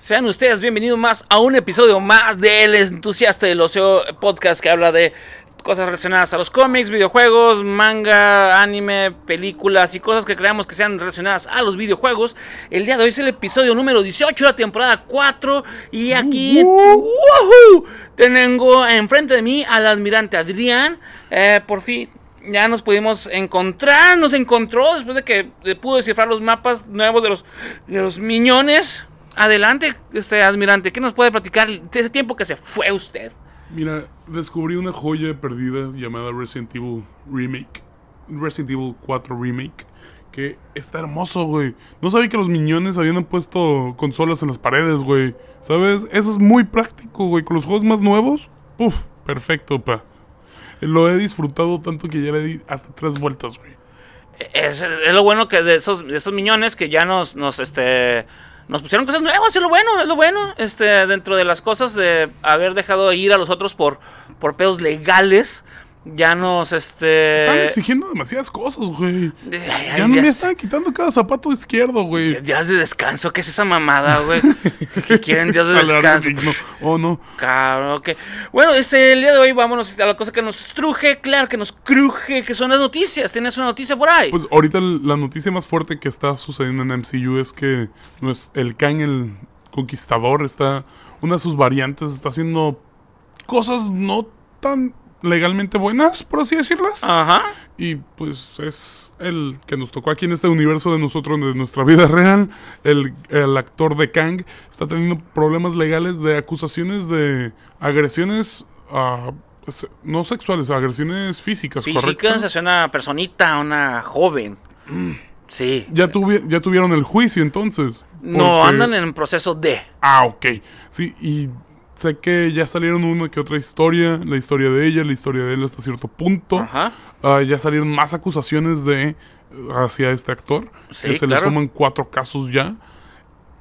Sean ustedes bienvenidos más a un episodio más de El Entusiasta del Ocio Podcast que habla de cosas relacionadas a los cómics, videojuegos, manga, anime, películas y cosas que creamos que sean relacionadas a los videojuegos. El día de hoy es el episodio número 18 de la temporada 4 y aquí ¡Woohoo! tengo enfrente de mí al admirante Adrián. Eh, por fin ya nos pudimos encontrar, nos encontró después de que pudo descifrar los mapas nuevos de los, de los miñones. Adelante, este admirante, ¿qué nos puede platicar de ese tiempo que se fue usted? Mira, descubrí una joya perdida llamada Resident Evil Remake. Resident Evil 4 Remake. Que está hermoso, güey. No sabía que los miñones habían puesto consolas en las paredes, güey. ¿Sabes? Eso es muy práctico, güey. Con los juegos más nuevos. Uf, perfecto, pa. Lo he disfrutado tanto que ya le di hasta tres vueltas, güey. Es, es, lo bueno que de esos, de esos miñones que ya nos, nos, este, nos pusieron cosas nuevas, es lo bueno, es lo bueno. Este, dentro de las cosas de haber dejado ir a los otros por, por pedos legales ya nos este están exigiendo demasiadas cosas, güey. ya, no me están quitando cada zapato izquierdo, güey. Días de descanso, ¿qué es esa mamada, güey? ¿Qué quieren días de descanso? ¿O oh, no? Claro, ok. Bueno, este, el día de hoy vámonos a la cosa que nos truje, claro, que nos cruje, que son las noticias. ¿Tienes una noticia por ahí? Pues ahorita la noticia más fuerte que está sucediendo en MCU es que el Kang, el conquistador, está, una de sus variantes, está haciendo cosas no tan legalmente buenas, por así decirlas. Ajá. Y pues es el que nos tocó aquí en este universo de nosotros, de nuestra vida real. El, actor de Kang está teniendo problemas legales de acusaciones de agresiones uh, no sexuales, agresiones físicas. Físicas hacia una personita, una joven. Mm. Sí. Ya, ya tuvieron el juicio entonces. No, andan en proceso de. Ah, ok. Sí, y sé que ya salieron una que otra historia, la historia de ella, la historia de él hasta cierto punto. Ajá. Ah, ya salieron más acusaciones de hacia este actor, que se le suman cuatro casos ya.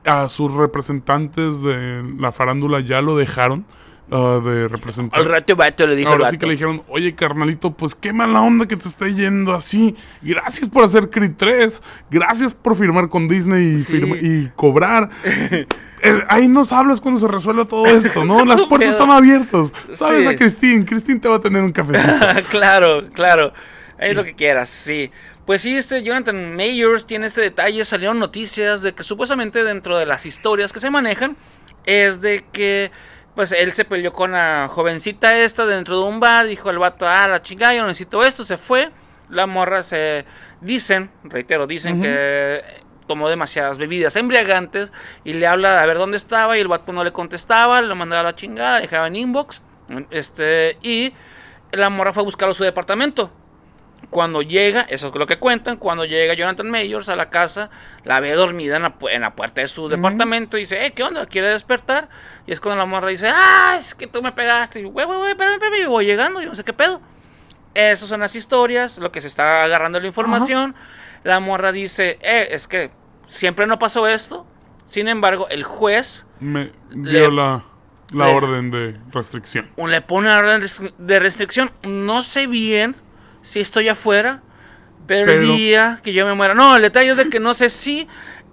A sus representantes de la farándula ya lo dejaron. Uh, de representar. Al rato vato le dijo Ahora sí que le dijeron, oye carnalito, pues qué mala onda que te esté yendo así. Gracias por hacer Creed 3. Gracias por firmar con Disney y, y cobrar. Eh, ahí nos hablas cuando se resuelva todo esto, ¿no? Las puertas están abiertas. Sabes a Christine, Christine te va a tener un cafecito. claro, claro. Es lo que quieras, sí. Pues sí, este Jonathan Mayers tiene este detalle. Salieron noticias de que supuestamente dentro de las historias que se manejan es de que pues él se peleó con la jovencita esta dentro de un bar. Dijo el vato, ah, la chingada, yo necesito esto. Se fue. La morra se. Dicen, reitero, dicen que tomó demasiadas bebidas embriagantes y le habla a ver dónde estaba y el vato no le contestaba, le mandaba la chingada, dejaba en inbox. Este, y la morra fue a buscarlo a su departamento. Cuando llega, eso es lo que cuentan, cuando llega Jonathan Mayors a la casa, la ve dormida en la, en la puerta de su departamento y dice, eh, ¿qué onda? ¿Quiere despertar? Y es cuando la morra dice, ah, es que tú me pegaste. Y güey, güey, güey, espérame, espérame, y voy llegando, yo no sé qué pedo. Esas son las historias, lo que se está agarrando la información. La morra dice, eh, es que siempre no pasó esto. Sin embargo, el juez... Me dio la, la orden de restricción. Le pone orden de restricción. No sé bien si estoy afuera, pero, el día que yo me muera... No, el detalle es de que no sé si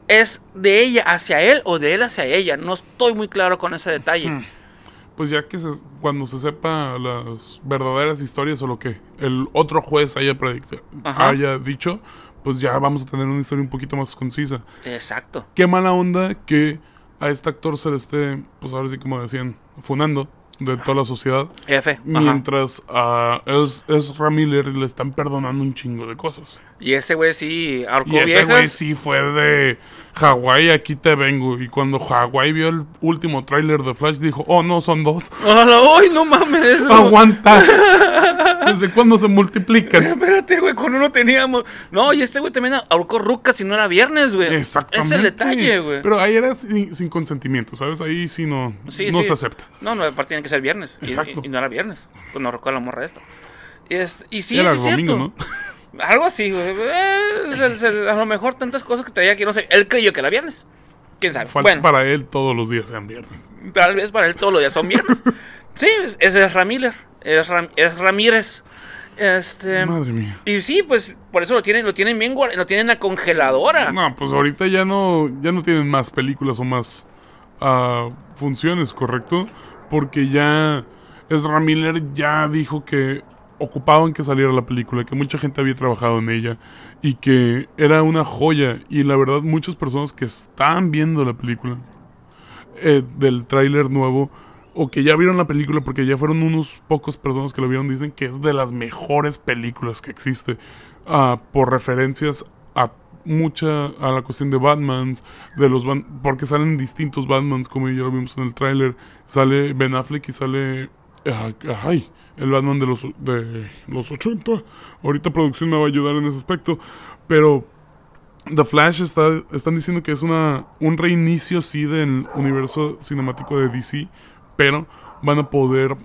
es de ella hacia él o de él hacia ella. No estoy muy claro con ese detalle. Hmm. Pues ya que cuando se sepa las verdaderas historias o lo que el otro juez haya, haya dicho, pues ya vamos a tener una historia un poquito más concisa. Exacto. Qué mala onda que a este actor se le esté, pues ahora sí como decían, funando de toda la sociedad. F. Mientras a Ezra Miller le están perdonando un chingo de cosas. Y ese güey sí arcó Y ese güey sí fue de Hawái, aquí te vengo. Y cuando Hawái vio el último tráiler de Flash, dijo, oh, no, son dos. ¡Ay, no mames! ¡Aguanta! ¿Desde cuándo se multiplican? Espérate, güey, con uno teníamos... No, y este güey también ahorcó rucas si no era viernes, güey. Exactamente. Es el detalle, güey. Pero ahí era sin, consentimiento, ¿sabes? Ahí sí no, no se acepta. No, no, aparte tiene que ser viernes. Exacto. Y, no era viernes. Pues no recuerdo la morra de esto. Y, es, y sí, era sí, domingo, ¿no? Algo así, güey. Eh, a lo mejor tantas cosas que traía que no sé. Él creyó que era viernes. ¿Quién sabe? bueno, para él todos los días sean viernes. Tal vez para él todos los días son viernes. sí, ese es Ramírez. Es, es Ramírez. Este, Madre mía. Y sí, pues por eso lo tienen, lo tienen bien lo tienen a congeladora. No, pues ahorita ya no, ya no tienen más películas o más ah, funciones, ¿correcto? Porque ya Ezra Miller ya dijo que ocupaban que saliera la película, que mucha gente había trabajado en ella y que era una joya. Y la verdad, muchas personas que están viendo la película eh, del tráiler nuevo o que ya vieron la película porque ya fueron unos pocos personas que lo vieron dicen que es de las mejores películas que existe ah, por referencias a mucha a la cuestión de Batman de los porque salen distintos Batmans como ya lo vimos en el tráiler sale Ben Affleck y sale ah, ay, el Batman de los de los 80 ahorita producción me va a ayudar en ese aspecto pero The Flash está, están diciendo que es una un reinicio sí del universo cinemático de DC, pero van a poder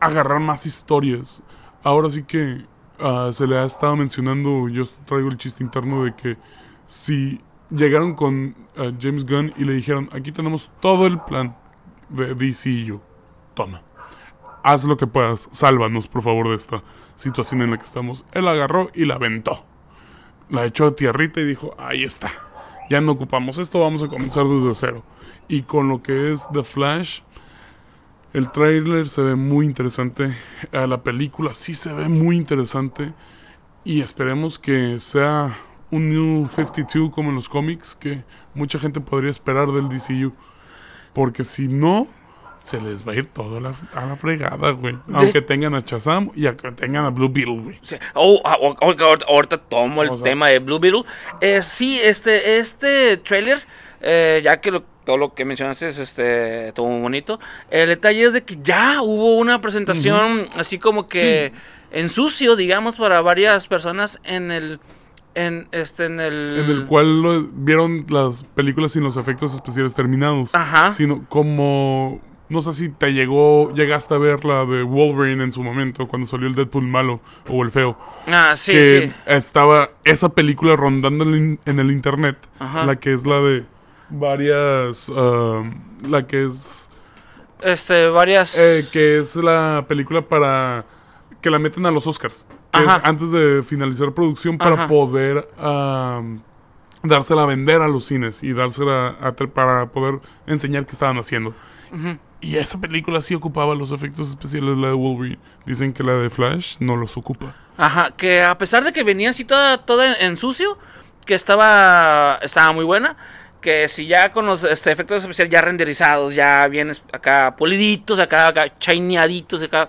agarrar más historias. Ahora sí que ah, se le ha estado mencionando, yo traigo el chiste interno de que si llegaron con ah, James Gunn y le dijeron, aquí tenemos todo el plan de DCU, toma, haz lo que puedas, sálvanos por favor de esta situación en la que estamos. Él agarró y la aventó la echó a tierrita y dijo, ahí está. Ya no ocupamos esto, vamos a comenzar desde cero. Y con lo que es The Flash, el trailer se ve muy interesante. A la película sí se ve muy interesante. Y esperemos que sea un New 52 como en los cómics, que mucha gente podría esperar del DCU. Porque si no, se les va a ir todo a la, a la fregada, güey. Aunque tengan a Shazam y aunque tengan a Blue Beetle, güey. Sí. Oh, ah, oh, oh, ahorita- ahorita tomo el O sea- tema de Blue Beetle. Eh, sí, este, este trailer, eh, ya que lo- todo lo que mencionaste es este, todo muy bonito. El detalle es de que ya hubo una presentación así como que en sucio, digamos, para varias personas en el, en este, en el, En el cual lo- vieron las películas sin los efectos especiales terminados. Ajá. Sino como. No sé si te llegó. Llegaste a ver la de Wolverine en su momento, cuando salió el Deadpool malo o el feo. Ah, sí, que sí. estaba esa película rondando en, el in- en el internet. Ajá. La que es la de varias. ah, la que es. Este, varias. eh, que es la película para. Que la meten a los Oscars. es Ajá. antes de finalizar producción para Ajá. poder. dársela a vender a los cines y dársela a, para poder enseñar qué estaban haciendo. Ujú. Y esa película sí ocupaba los efectos especiales, la de Wolverine. Dicen que la de Flash no los ocupa. Ajá, que a pesar de que venía así toda, toda en, sucio, que estaba, estaba muy buena, que si ya con los este, efectos especiales ya renderizados, ya bien acá puliditos, acá, acá chineaditos, acá,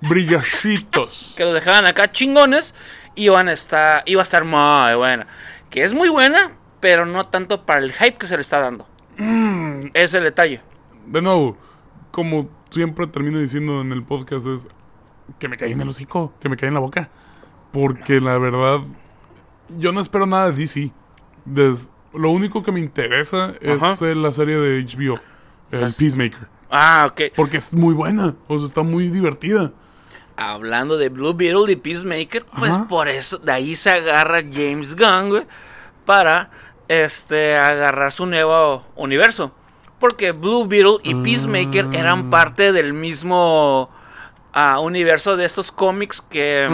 Brillachitos. que los dejaban acá chingones, iban a estar, iba a estar muy buena. Que es muy buena, pero no tanto para el hype que se le está dando. Es el detalle. De nuevo, como siempre termino diciendo en el podcast, es que me caí en el hocico, que me caí en la boca. Porque la verdad, yo no espero nada de DC. Des- lo único que me interesa es eh, la serie de HBO, el Peacemaker. Ah, ok. Porque es muy buena, o sea, está muy divertida. Hablando de Blue Beetle y Peacemaker, pues Ajá. por eso, de ahí se agarra James Gunn, güey, para este agarrar su nuevo universo. Porque Blue Beetle y Peacemaker Ah. eran parte del mismo ah, universo de estos cómics que,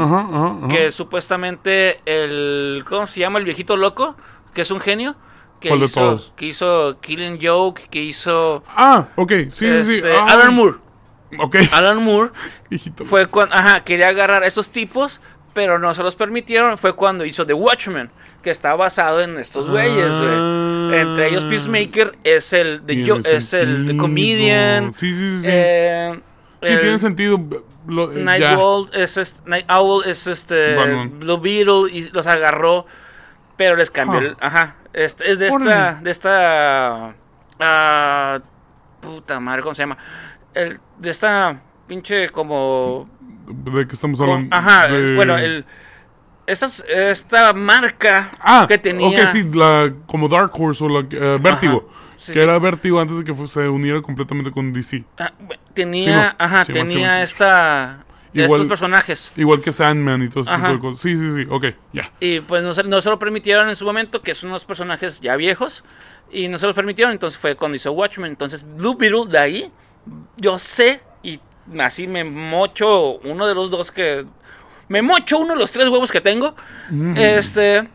que supuestamente el. ¿Cómo se llama? El viejito loco, que es un genio. Que ¿Cuál de hizo, todos? que hizo Killing Joke, que hizo Ah, ok, sí, sí, sí. este, Ah, Alan Moore. Ok, Alan Moore fue cuando, ajá, quería agarrar a esos tipos, pero no se los permitieron. Fue cuando hizo The Watchmen, que está basado en estos güeyes, güey. Ah. Entre ellos Peacemaker es el de Jo- es el de comedian. Sí, sí, sí. sí. eh, sí, el tiene sentido. Lo, eh, Night. Owl es, est- Night Owl es este Batman. Blue Beetle y los agarró, pero les cambió Huh. el, ajá, este, es de esta de esta ah, puta madre, ¿cómo se llama? El de esta pinche como ¿De qué estamos hablando? ajá, De- bueno, el estas- esta marca Ah, que tenía ok, sí, la, como Dark Horse o la eh, Vértigo. sí, que sí. era Vértigo antes de que se uniera completamente con DC. ah, tenía, ajá, tenía esta Igual- estos personajes. Igual que Sandman y todo ese Ajá. tipo de cosas. Sí, sí, sí, ok, ya. Y pues no se, no se lo permitieron en su momento, que son unos personajes ya viejos. Y no se los permitieron, entonces fue cuando hizo Watchmen. Entonces Blue Beetle, de ahí, yo sé, y así me mocho uno de los dos que... Me mocho uno de los tres huevos que tengo. Este...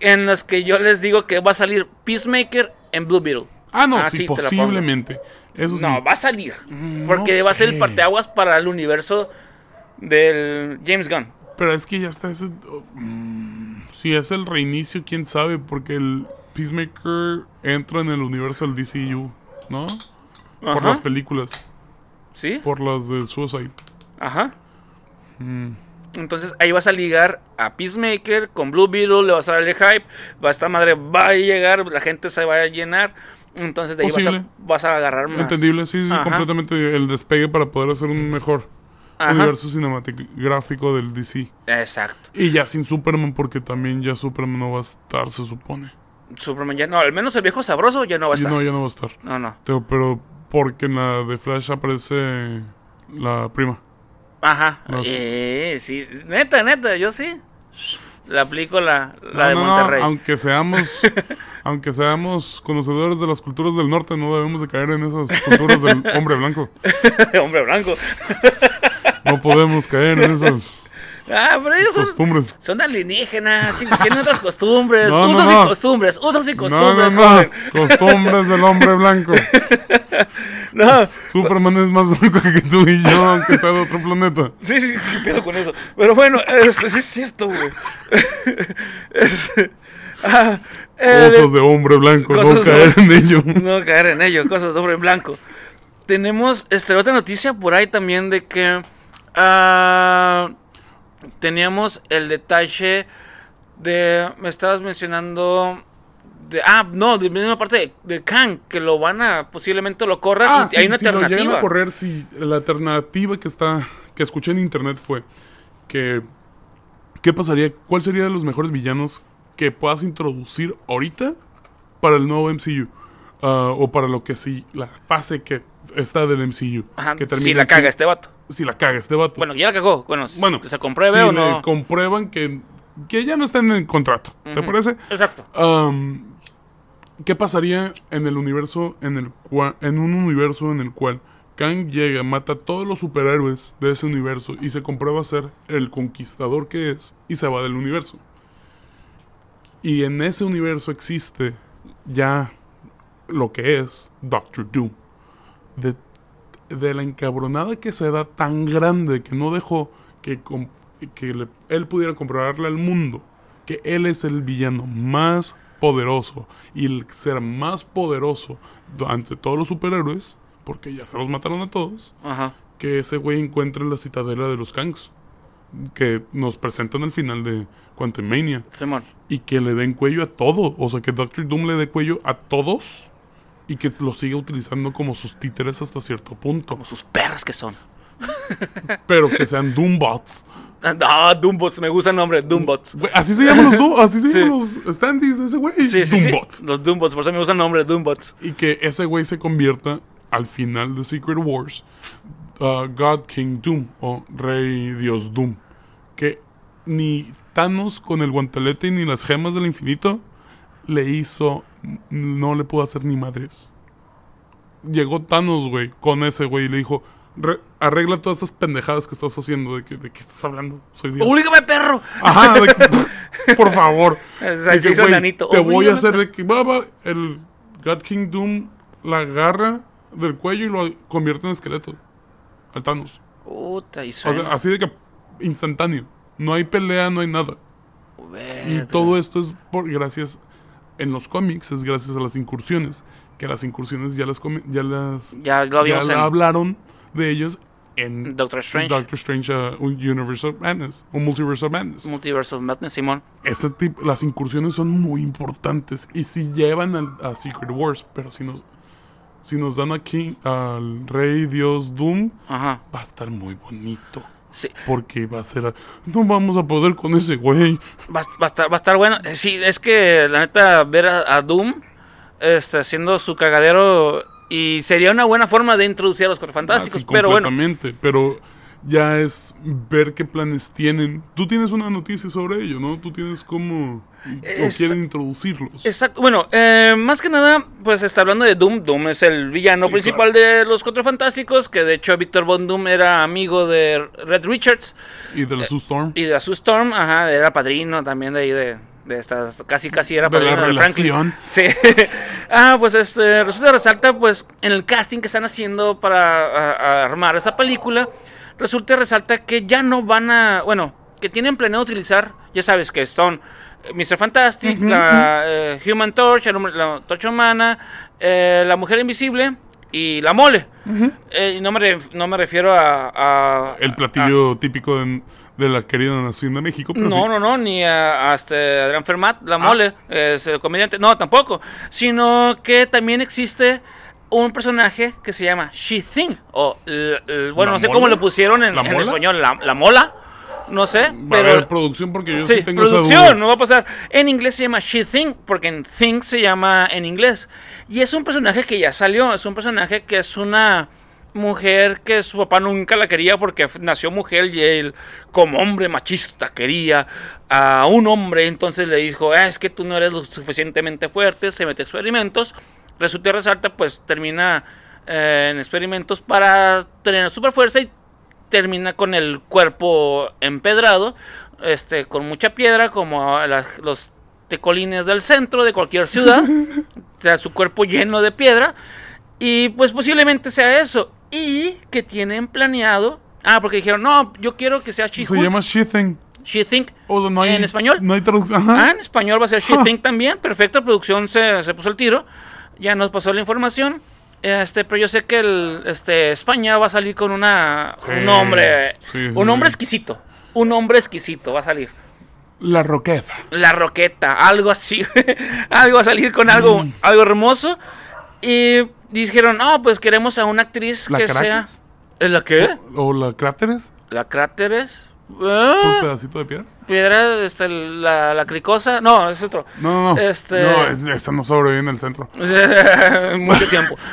En los que yo les digo que va a salir Peacemaker en Blue Beetle. Ah, no, sí, posiblemente. Eso sí. No, va a salir. Mm, Porque no va a ser el parteaguas para el universo del James Gunn. Pero es que ya está ese. oh, mm, si es el reinicio, quién sabe, porque el Peacemaker entra en el universo del DCU, ¿no? Por las películas, ¿Sí? por las de Suicide. Ajá. Mm. Entonces ahí vas a ligar a Peacemaker con Blue Beetle, le vas a darle hype, va esta madre va a llegar, la gente se va a llenar, entonces de ahí vas a, vas a agarrar más. Entendible, sí, sí, Ajá. completamente el despegue para poder hacer un mejor Ajá. universo cinematográfico del DC. Exacto. Y ya sin Superman, porque también ya Superman no va a estar, se supone. Superman ya no, al menos el viejo sabroso ya no va a estar. no, ya no va a estar. No, no. Pero, pero porque en la de Flash aparece la prima. Ajá. Eh, sí, neta, neta, yo sí. La aplico la, la No, de no, no, Monterrey. aunque seamos aunque seamos conocedores de las culturas del norte, no debemos de caer en esas culturas del hombre blanco. Hombre blanco. No podemos caer en esas Ah, pero ellos son, costumbres. son alienígenas, chicos, tienen otras costumbres. No, usos no. y costumbres, usos y No, no, costumbres. Costumbres del hombre blanco. No, Superman es más blanco que tú y yo, aunque sea de otro planeta. sí, sí, qué pedo con eso. Pero bueno, este, sí es cierto, güey. Es- ah, eh, Cosas de hombre blanco, no de- caer en ello. No caer en ello, cosas de hombre blanco. Tenemos este, otra noticia por ahí también de que ah, teníamos el detalle de. Me estabas mencionando. De, ah, no, de la misma parte de, de Kang, que lo van a. Posiblemente lo corran. Ah, y hay una si lo llegan alternativa. a correr, sí. La alternativa que está que escuché en internet fue que ¿qué pasaría? ¿Cuál sería de los mejores villanos que puedas introducir ahorita para el nuevo MCU? Ah, o para lo que sí, la fase que está del MCU. Ajá, que si termina la en- caga este vato. Si la caga este vato. Bueno, ya la cagó. Bueno, Bueno, se compruebe si o no. comprueban que, que ya no está en el contrato. ¿Te parece? Exacto. Am, ¿Qué pasaría en el universo en el cual, en un universo en el cual Kang llega, mata a todos los superhéroes de ese universo y se comprueba ser el conquistador que es y se va del universo? Y en ese universo existe ya lo que es Doctor Doom. De, de la encabronada que se da tan grande que no dejó que, que le- él pudiera comprobarle al mundo que él es el villano más poderoso y el ser más poderoso ante todos los superhéroes, porque ya se los mataron a todos, Ajá. que ese güey encuentre la citadela de los Kangs, que nos presentan al final de Quantum Mania, Simón. y que le den cuello a todo, o sea, que Doctor Doom le dé cuello a todos y que lo siga utilizando como sus títeres hasta cierto punto, Como sus perras que son. pero que sean Doombots. Ah, Doombots, me gusta el nombre, Doombots. Así se llaman los Doom, así se Sí. llaman los standees de ese güey, Sí, sí, sí. Doombots. Los Doombots, por eso me gusta el nombre, Doombots. Y que ese güey se convierta al final de Secret Wars uh, God King Doom o Rey Dios Doom. Que ni Thanos con el guantelete ni las gemas del infinito le hizo, no le pudo hacer ni madres. Llegó Thanos, güey, con ese güey y le dijo, "Re- arregla todas estas pendejadas que estás haciendo. ¿De, que, ¿De qué estás hablando? Soy Dios. ¡Obligame, perro! Ajá, de que, por favor. O sea. Te voy a hacer de que va, va, el God King Doom la agarra del cuello y lo convierte en esqueleto. Al Thanos. Puta, y O sea, suena. así de que instantáneo. No hay pelea, no hay nada. Y todo esto es por gracias en los cómics, es gracias a las incursiones. Que las incursiones ya las ya las Ya lo ya vimos en hablaron de ellos en Doctor Strange. Doctor Strange uh, un Universe of Madness, un Multiverse of Madness. Multiverse of Madness, Simón. ese tipo, las incursiones son muy importantes y si llevan al- a, Secret Wars, pero si nos, si nos dan aquí al Rey Dios Doom, Ajá. va a estar muy bonito. Sí. Porque va a ser, no vamos a poder con ese güey. Va, va a estar, va a estar bueno. Sí, es que la neta, ver a, a Doom este, haciendo su cagadero. Y sería una buena forma de introducir a los Cuatro Fantásticos. Así pero bueno, pero ya es ver qué planes tienen. Tú tienes una noticia sobre ello, ¿no? Tú tienes o quieren introducirlos. Exacto. Bueno, eh, más que nada, pues está hablando de Doom. Doom es el villano Sí, principal de los Cuatro Fantásticos. Que de hecho, Victor Von Doom era amigo de Red Richards y de la Sue Storm. y de Sue Storm. Ajá, era padrino también de ahí de, de esta, casi casi era la padrino de Franklin. Sí. ah, pues este, resulta resalta, pues, en el casting que están haciendo para a- a armar esa película, resulta resalta que ya no van a, bueno, que tienen planeado utilizar, ya sabes que son eh, Mr. Fantastic, la eh, Human Torch, el hombre- la Torcha Humana, eh, la Mujer Invisible y la Mole. Eh, y no, me ref- no me refiero a... a- El a- platillo típico de, de la querida nación de México. Pero no, sí. no, no, ni a, a este Adrián Fermat, la Ah. mole, es el comediante, no, tampoco, sino que también existe un personaje que se llama She Thing, o, l- l- bueno, ¿La no sé mola? cómo le pusieron en, ¿La en mola? español, la, la mola, no sé, Va a pero... haber producción porque yo sí, Sí, tengo esa producción, duda. no va a pasar. En inglés se llama She Thing, porque en Thing se llama en inglés. Y es un personaje que ya salió, es un personaje que es una mujer que su papá nunca la quería porque nació mujer y él como hombre machista quería a un hombre, entonces le dijo, "Ah, es que tú no eres lo suficientemente fuerte, se mete a experimentos, resulta y resalta, pues termina eh, en experimentos para tener super fuerza y termina con el cuerpo empedrado, este, con mucha piedra, como los tecolines del centro de cualquier ciudad, o sea, su cuerpo lleno de piedra, y pues posiblemente sea eso, y que tienen planeado, ah, porque dijeron, no, yo quiero que sea Se She-Hulk, llama She-Thing. She-Think, O no hay, ¿En español? No hay traducción. Ah, en español va a ser She-Think también. Perfecto, producción se, se puso el tiro. Ya nos pasó la información. Este, pero yo sé que el, este, España va a salir con una, Sí, un hombre, sí, un hombre exquisito. Un hombre exquisito va a salir. La Roqueta. La roqueta, algo así. algo va a salir con algo, Mm. algo hermoso. Y dijeron, no, pues queremos a una actriz ¿La que sea. Caracas? ¿Eh, ¿La qué? O, o la Cráteres. La cráteres. Un Ah, pedacito de piedra. Piedra, este, la, la cricosa. No, es otro. No, no, no. Este- No, es- esa no sobrevive en el centro. Mucho tiempo.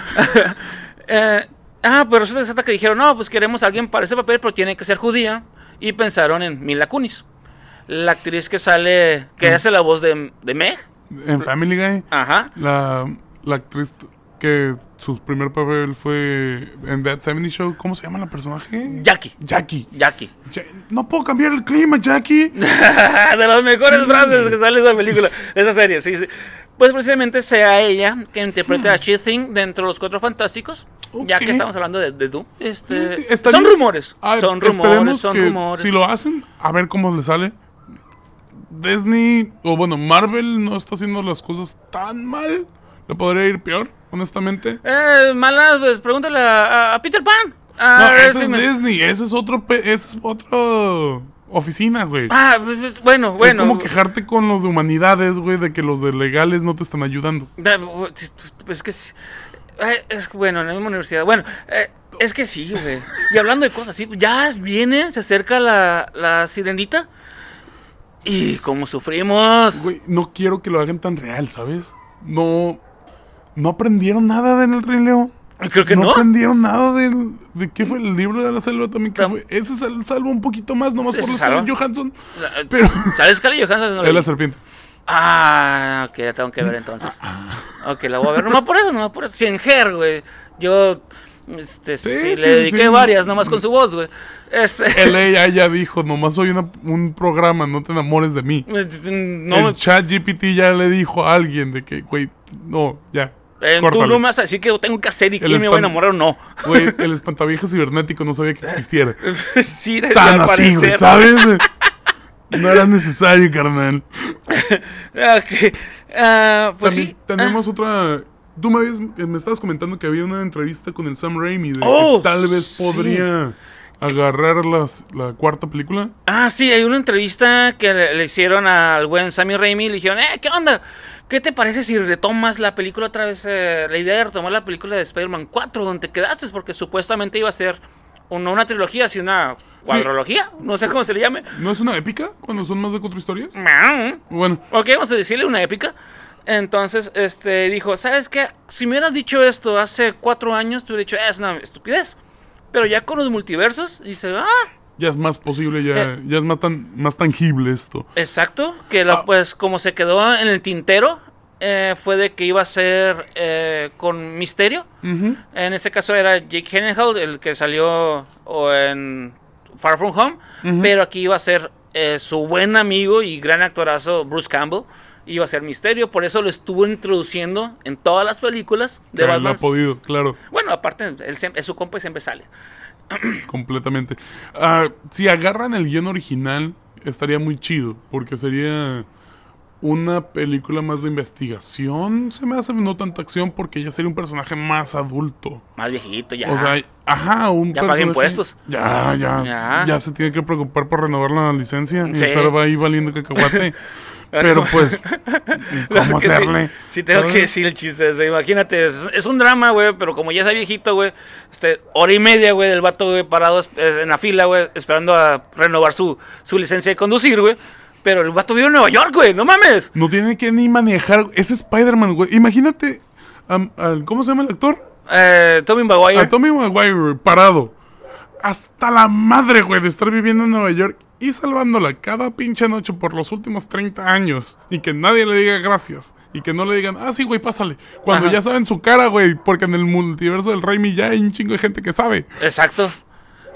Eh, ah, pero resulta que resulta que dijeron, no, pues queremos a alguien para ese papel, pero tiene que ser judía. Y pensaron en Mila Kunis. La actriz que sale, que Mm. hace la voz de, de Meg. En Family Guy, Ajá. la, la actriz que su primer papel fue en That 70 Show, ¿cómo se llama la personaje? Jackie. Jackie. Jackie. Ja- no puedo cambiar el clima, Jackie. de las mejores frases que sale de esa película, de esa serie, sí, sí. Pues precisamente sea ella que interprete a She-Thing dentro de los Cuatro Fantásticos. Ya Ok. que estamos hablando de, de Doom. Este, Sí, sí, son rumores. Son rumores, son rumores. Si lo hacen, a ver cómo le sale. Disney, o bueno, Marvel no está haciendo las cosas tan mal. Le podría ir peor, honestamente. Eh, malas, pues pregúntale a, Peter Pan. A no, si es Disney, ese es otro, pe- ese es otro oficina, güey. Ah, pues, pues, bueno, bueno. es como quejarte con los de humanidades, güey, de que los de legales no te están ayudando. Da- Pues es que sí. Es que, bueno, en la misma universidad. Bueno, eh, es que sí, güey. Y hablando de cosas así, ya viene, se acerca la, la sirenita. Y como sufrimos. Güey, no quiero que lo hagan tan real, ¿sabes? No, no aprendieron nada del Rey León. Creo que no, no. aprendieron nada del, de qué fue el libro de la selva también. ¿qué fue? Ese sal- salvo un poquito más, nomás por la. Scarlett Johansson. La- Pero- ¿Sabes Scarlett Johansson? No la Es la serpiente. Ah, ok, ya tengo que ver entonces. Ah, Ok, la voy a ver. Nomás por eso, nomás por eso. Sin her, güey. Yo. Este, sí, Sí, sí, le dediqué sí. varias, nomás con su voz, güey. Este. LA ya dijo, nomás soy una- un programa, no te enamores de mí. No, el chat GPT ya le dijo a alguien de que, güey, no, ya. En tu córtale. me vas a decir que tengo que hacer y quién me voy a enamorar o no. Güey, el espantaviejas cibernético no sabía que existiera. sí, Tan así, güey. ¿sabes? No era necesario, carnal. Ok, ah, pues También sí. tenemos otra. Tú me, habías- me estabas comentando que había una entrevista con el Sam Raimi de Oh, que tal vez sí. podría agarrar las, la cuarta película. Ah, ah, sí, hay una entrevista que le, le hicieron al buen Sammy Raimi y le dijeron, eh, ¿qué onda? ¿Qué te parece si retomas la película otra vez? eh, la idea de retomar la película de Spider-Man 4, donde te quedaste, porque supuestamente iba a ser no una trilogía, sino una cuadrología, no sé cómo se le llame. ¿No es una épica cuando son más de cuatro historias? Bueno, Ok, vamos a decirle una épica. Entonces, este, dijo, ¿sabes qué? Si me hubieras dicho esto hace cuatro años, te hubiera dicho, "Eh, es una estupidez. Pero ya con los multiversos, dice, ah, ya es más posible, ya, Eh. ya es más, tan, más tangible esto. exacto. Que la, Ah. pues como se quedó en el tintero, eh, fue de que iba a ser eh, con Misterio. En este caso era Jake Gyllenhaal, el que salió o en Far From Home. Pero aquí iba a ser eh, su buen amigo y gran actorazo Bruce Campbell iba a ser Misterio, por eso lo estuvo introduciendo en todas las películas de Batman. ha podido, claro, Bueno, aparte, él es su compa y siempre sale. completamente. Ah, si agarran el guion original, estaría muy chido, porque sería una película más de investigación. Se me hace no tanta acción, porque ya sería un personaje más adulto. Más viejito ya. O sea, ajá, un Ya paga impuestos. Ya, ya, Ya. ya. se tiene que preocupar por renovar la licencia y estar ahí valiendo cacahuate. Pero pues, ¿cómo sí- hacerle? Sí, tengo ¿Sabes? que decir el chiste ese. Imagínate, es, es un drama, güey, pero como ya está viejito, güey, este, hora y media, güey, del vato, güey, parado eh, en la fila, güey, esperando a renovar su, su licencia de conducir, güey. Pero el vato vive en Nueva York, güey, no mames. No tiene que ni manejar. Es Spider-Man, güey. Imagínate, al- ¿cómo se llama el actor? Eh, Tommy Maguire. A Tommy Maguire, parado. Hasta la madre, güey, de estar viviendo en Nueva York y salvándola cada pinche noche por los últimos 30 años. Y que nadie le diga gracias. Y que no le digan, ah, sí, güey, pásale. Cuando Ajá. ya saben su cara, güey. Porque en el multiverso del Raimi ya hay un chingo de gente que sabe. Exacto.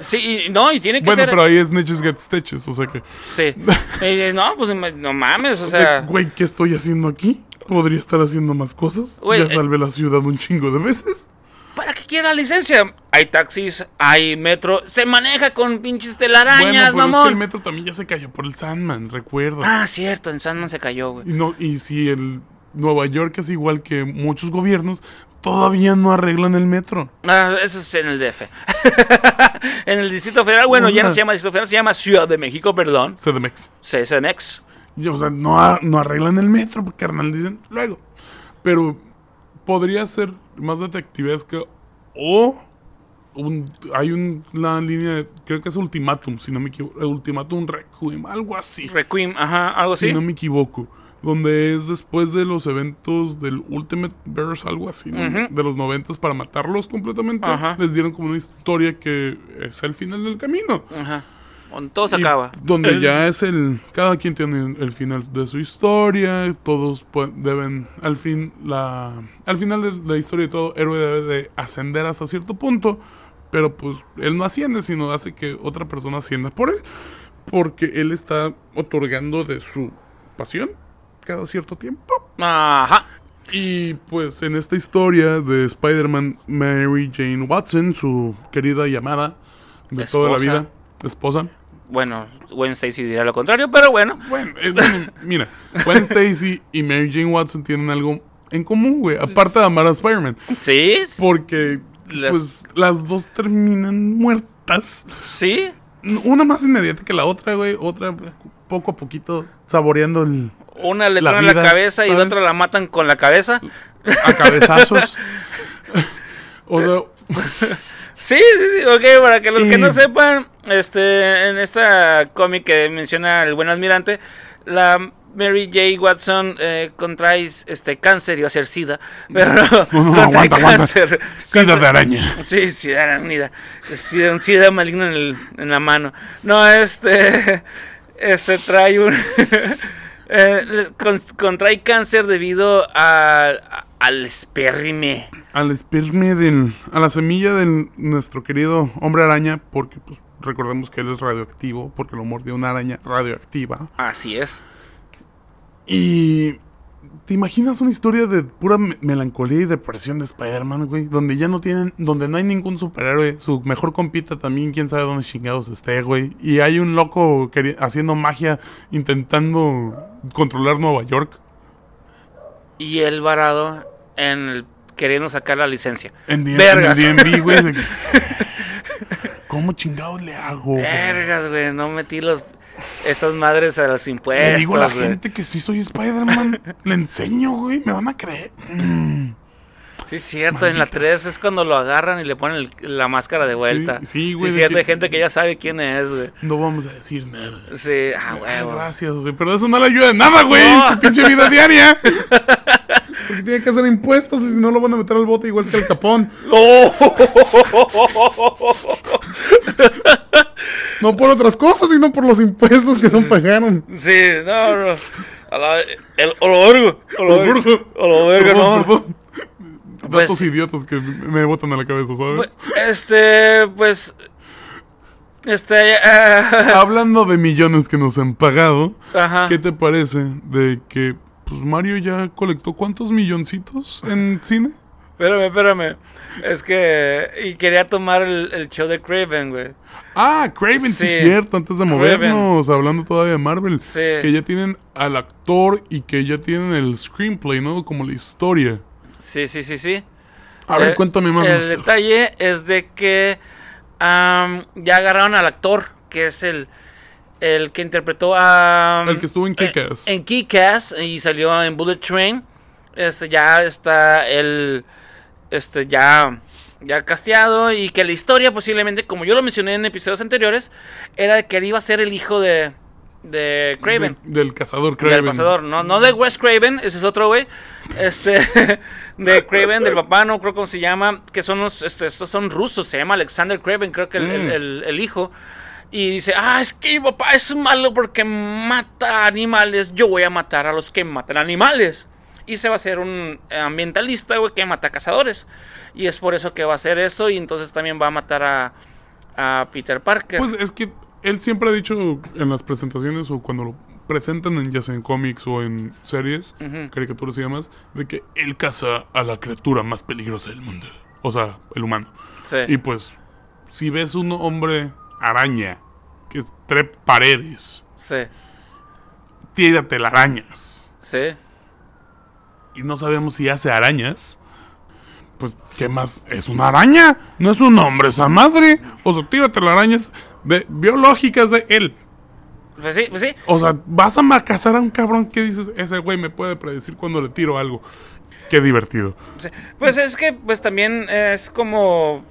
Sí, y, no, y tiene que Bueno, ser. pero ahí es Snitches Get Stitches, o sea que... Sí. Eh, no, pues no mames, o sea. Güey, ¿qué estoy haciendo aquí? ¿Podría estar haciendo más cosas? Ya eh. salvé la ciudad un chingo de veces. ¿Para qué quiera la licencia? Hay taxis, hay metro, se maneja con pinches telarañas, bueno, pero es que mamón. el metro también ya se cayó por el Sandman, recuerda. Ah, cierto, en Sandman se cayó, güey. Y, no, y si el Nueva York es igual que muchos gobiernos, todavía no arreglan el metro. Ah, eso es en el DF. en el Distrito Federal, bueno, ya no se llama Distrito Federal, se llama Ciudad de México, perdón. CDMX. CSMX. Y, o sea, no arreglan el metro, porque, carnal, dicen luego. Pero podría ser más detectivesca o un- hay un- una línea, de- creo que es Ultimatum, si no me equivoco. Ultimatum Requiem, algo así. Requiem, ajá, algo así. Si no me equivoco. Donde es después de los eventos del Ultimate Verse, algo así, ¿no? De los noventas para matarlos completamente. Ajá. Les dieron como una historia que es el final del camino. Ajá. Donde todo se Y acaba. Donde El- ya es el. Cada quien tiene el final de su historia. Todos deben. Al fin. La. Al final de la historia de todo héroe debe de ascender hasta cierto punto. Pero pues él no asciende, sino hace que otra persona ascienda por él. Porque él está otorgando de su pasión cada cierto tiempo. Ajá. Y pues en esta historia de Spider-Man, Mary Jane Watson, su querida y amada de toda la vida, esposa. Bueno, Gwen Stacy dirá lo contrario, pero bueno. Bueno, eh, mira, Gwen Stacy y Mary Jane Watson tienen algo en común, güey. Aparte de amar a Spider-Man. Sí, Porque, Las- pues, las dos terminan muertas. sí. Una más inmediata que la otra, güey. Otra poco a poquito saboreando el, Una le La la cabeza y la otra la matan con la cabeza. a cabezazos. o sea, Sí, sí, sí, ok, para que los que no sepan, este, en esta cómic que menciona el buen almirante, la Mary J. Watson eh, contrae este cáncer y va a ser SIDA, pero no, no, aguanta. cáncer. Sida de araña. Sí, SIDA aranida, SIDA, un SIDA maligno en, el- en la mano. No, este, este trae un, eh, contrae cáncer debido a- a- al esperrime. Al esperme del. A la semilla de nuestro querido hombre araña. Porque, pues, recordemos que él es radioactivo. Porque lo mordió una araña radioactiva. Así es. Y. ¿Te imaginas una historia de pura me- melancolía y depresión de Spider-Man, güey? Donde ya no tienen. Donde no hay ningún superhéroe. Su mejor compita también, quién sabe dónde chingados esté, güey. Y hay un loco haciendo magia. Intentando controlar Nueva York. y él varado en el, queriendo sacar la licencia. En, D- en el Vergas. DMV, güey. ¿Cómo chingados le hago? Vergas, güey, no metí los estas madres a los impuestos. Le digo a la gente que sí soy Spider-Man. Le enseño, güey. Me van a creer. Mm. Sí, es cierto, en la Malditas. 3 es cuando lo agarran y le ponen el- la máscara de vuelta. Sí, sí, güey, Sí, cierto, que- hay gente que ya sabe quién es, güey. No vamos a decir nada. Sí, ah, Ah, huevo. gracias, güey. Pero eso no le ayuda en nada, güey. En su pinche vida diaria. Porque tiene que hacer impuestos y si no lo van a meter al bote igual que el capón. No por otras cosas, sino por los impuestos que no pagaron. Sí, no, no. A la, el. Olorgo. Olorgo, Perdón, no. perdón. Pues- Datos idiotas que me botan a la cabeza, ¿sabes? Pues, Este, pues. Este. ah, Hablando de millones que nos han pagado, ajá. ¿qué te parece de que pues Mario ya colectó cuántos milloncitos en cine? Espérame, espérame. Es que. Y quería tomar el, el show de Craven, güey. Ah, Craven, sí, Sí. es cierto, antes de Craven. movernos, hablando todavía de Marvel, Sí. que ya tienen al actor y que ya tienen el screenplay, ¿no? Como la historia. Sí, sí, sí, sí. A ver, Eh, cuéntame más. El detalle es de que ya agarraron al actor, que es el, el que interpretó a... El que estuvo en Kick-Ass. En Kick-Ass y salió en Bullet Train. Este, ya está el... Este, ya... Ya casteado y que la historia posiblemente, como yo lo mencioné en episodios anteriores, era de que él iba a ser el hijo de, de Craven. De- del cazador Craven. Del pasador, no, no de Wes Craven, ese es otro güey. Este, de Craven, del papá, no creo cómo se llama, que son los, este, estos son rusos, se llama Alexander Craven, creo que el, el- Mm. el- el hijo. Y dice, ah, es que mi papá es malo porque mata animales, yo voy a matar a los que matan animales. Y se va a hacer un ambientalista, güey, que mata cazadores. Y es por eso que va a hacer eso y entonces también va a matar a, a Peter Parker. Pues es que él siempre ha dicho en las presentaciones o cuando lo presentan en ya sea en cómics o en series, caricaturas y demás, de que él caza a la criatura más peligrosa del mundo. O sea, el humano. Sí. Y pues, si ves un hombre araña que trepa paredes, sí, tira telarañas, sí. y no sabemos si hace arañas, pues, ¿qué más? Es una araña, no es un hombre esa madre. O sea, tira telarañas de- biológicas de él. Pues sí, pues sí. O sea, vas a cazar a un cabrón que dices, ese güey me puede predecir cuando le tiro algo. Qué divertido. Pues es que pues también es como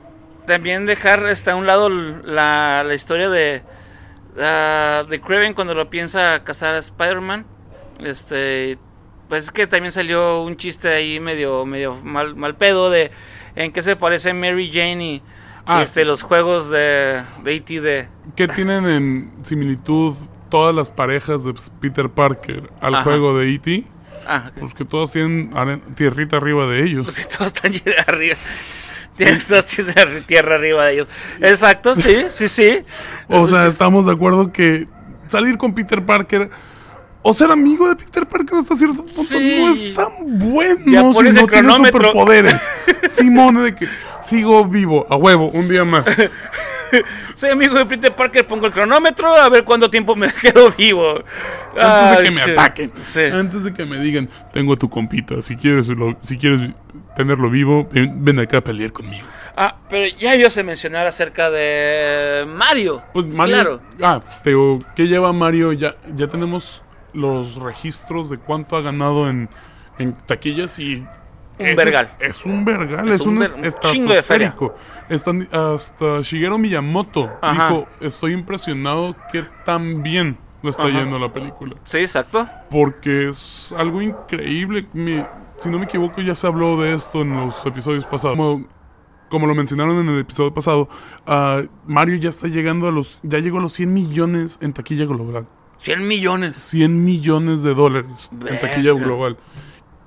también dejar hasta a un lado la, la historia de ah, de Craven cuando lo piensa cazar a Spider-Man. Este pues es que también salió un chiste ahí medio medio mal, mal pedo de en qué se parece Mary Jane y Ah. este los juegos de de E.T. de ¿Qué tienen en similitud todas las parejas de Peter Parker al Ajá. juego de E.T.? ah, ok. Pues todos tienen tierrita arriba de ellos. Porque todos están arriba. Tienes tierra arriba de ellos. Exacto, sí, sí, sí. O sea, estamos de acuerdo que salir con Peter Parker o ser amigo de Peter Parker hasta cierto punto Sí. no es tan Ya bueno si no cronómetro. superpoderes. Simón, de que sigo vivo, a huevo, un día más. Soy amigo de Peter Parker, pongo el cronómetro a ver cuánto tiempo me quedo vivo. Antes de Ay, que me ataquen. Sí. Antes de que me digan, tengo a tu compita, si quieres, lo- si quieres tenerlo vivo, ven, ven acá a pelear conmigo. Ah, pero ya yo sé mencionar acerca de Mario. Pues Mario. Claro. Ah, pero ¿qué lleva Mario? Ya, ya tenemos los registros de cuánto ha ganado en, en taquillas y. Un eso vergal. Es, es un vergal, Es es, un un, ver- un chingo de feria. Están- hasta Shigeru Miyamoto Ajá. dijo: Estoy impresionado que tan bien lo está Ajá. yendo la película. Sí, exacto. Porque es algo increíble. Mi- si no me equivoco, ya se habló de esto en los episodios pasados. Como, como lo mencionaron en el episodio pasado, ah, Mario ya está llegando a los. Ya llegó a los 100 millones en taquilla global. 100 millones. 100 millones de dólares en taquilla global.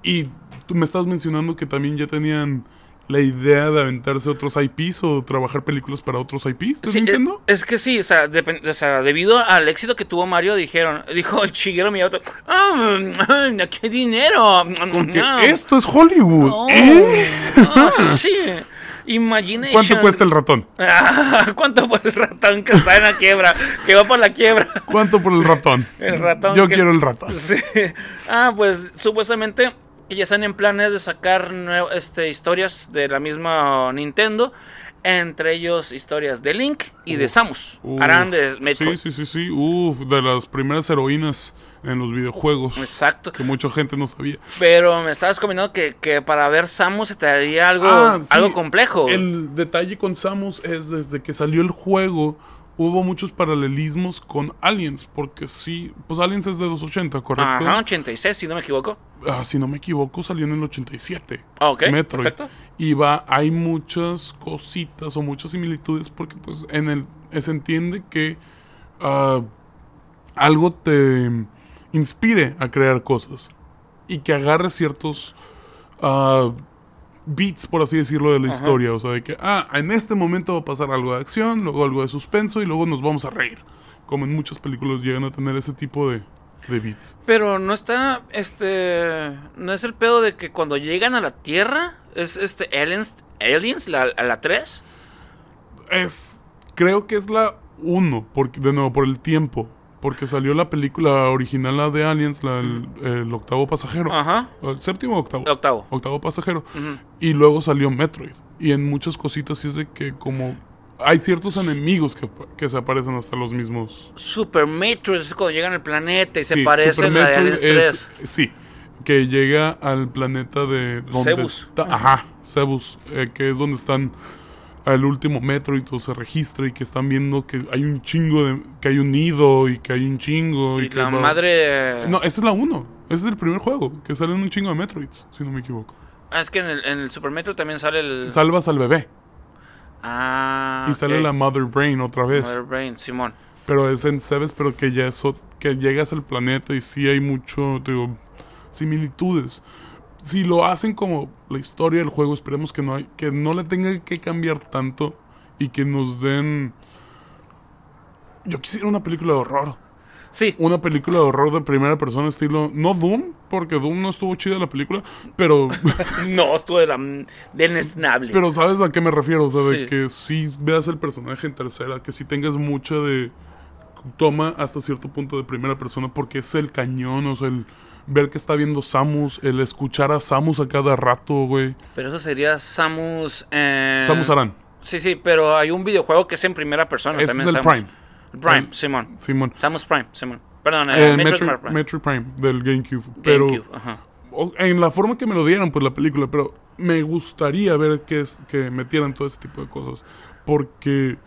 Y tú me estás mencionando que también ya tenían la idea de aventarse otros IPs o trabajar películas para otros IPs de Sí, Nintendo. eh, es que sí, o sea, depen- o sea, debido al éxito que tuvo Mario, dijeron, dijo Shigeru Miyamoto, ¡Ah, mm, qué dinero! Porque esto es Hollywood. oh, ¿eh? ah, sí. Imagination. ¿Cuánto cuesta el ratón? Ah, ¿Cuánto por el ratón que está en la quiebra? Que va por la quiebra. ¿Cuánto por el ratón? El ratón. Yo que- quiero el ratón. Sí. Ah, pues supuestamente que ya están en planes de sacar este, historias de la misma Nintendo. Entre ellos historias de Link y de Samus. Uf, Harán de Metroid. Sí, sí, sí, sí. Uf, de las primeras heroínas en los videojuegos. Exacto. Que mucha gente no sabía. Pero me estabas comentando que, que para ver Samus se te haría algo, Ah, sí, algo complejo. El detalle con Samus es desde que salió el juego hubo muchos paralelismos con Aliens, porque sí, pues Aliens es de los 80, ¿correcto? Ajá, 86, si no me equivoco. Ah, si no me equivoco, salió en el 87. Ah, ok, Metroid. perfecto. Y va, hay muchas cositas o muchas similitudes porque pues en el se entiende que ah, algo te inspire a crear cosas y que agarres ciertos ah, beats, por así decirlo, de la Ajá. historia. O sea, de que, ah, en este momento va a pasar algo de acción, luego algo de suspenso y luego nos vamos a reír. Como en muchas películas llegan a tener ese tipo de, de beats. Pero no está, este, no es el pedo de que cuando llegan a la Tierra, es este, Aliens, Aliens, la, a la 3. Es, creo que es la 1, porque, de nuevo, por el tiempo. Porque salió la película original, la de Aliens, la, el, el octavo pasajero. Ajá, ¿El séptimo o octavo? octavo. Octavo pasajero. Y luego salió Metroid. Y en muchas cositas sí es de que como... Hay ciertos enemigos que, que se aparecen hasta los mismos. Super Metroid es cuando llegan al planeta y se Sí, parece Super a Metroid Aliens es- 3. Sí, que llega al planeta de donde Cebus. está... Ajá, Cebus, eh, que es donde están al último Metroid, o se registra y que están viendo que hay un chingo de... que hay un nido y que hay un chingo y, Y que la va- madre... No, esa es la 1. Ese es el primer juego, que salen un chingo de Metroids, si no me equivoco. Ah, es que en el, en el Super Metroid también sale el... Salvas al bebé Ah, y sale la Mother Brain otra vez. Mother Brain, Simón. Pero es en Cebes, pero que ya es, o- que llegas al planeta y sí hay mucho, digo, similitudes. Si lo hacen como la historia del juego, esperemos que no hay, que no le tenga que cambiar tanto y que nos den. Yo quisiera una película de horror. Sí, Una película de horror de primera persona, estilo. No Doom, porque Doom no estuvo chida la película, pero. no, esto de la... Desnable. Pero sabes a qué me refiero, o sea, de Sí. que sí veas el personaje en tercera, que sí tengas mucha de toma hasta cierto punto de primera persona, porque es el cañón, o sea, el ver que está viendo Samus, el escuchar a Samus a cada rato, güey. Pero eso sería Samus... eh, Samus Aran, Sí, sí, pero hay un videojuego que es en primera persona. ese es el Samus. Prime, El Prime, Simón. Simón. Samus Prime, Simón. Perdón, Eh, eh, Metroid Metroid, Prime. Metroid Prime del GameCube, pero GameCube, ajá. en la forma que me lo dieran, pues la película, pero me gustaría ver que, es, que metieran todo ese tipo de cosas, porque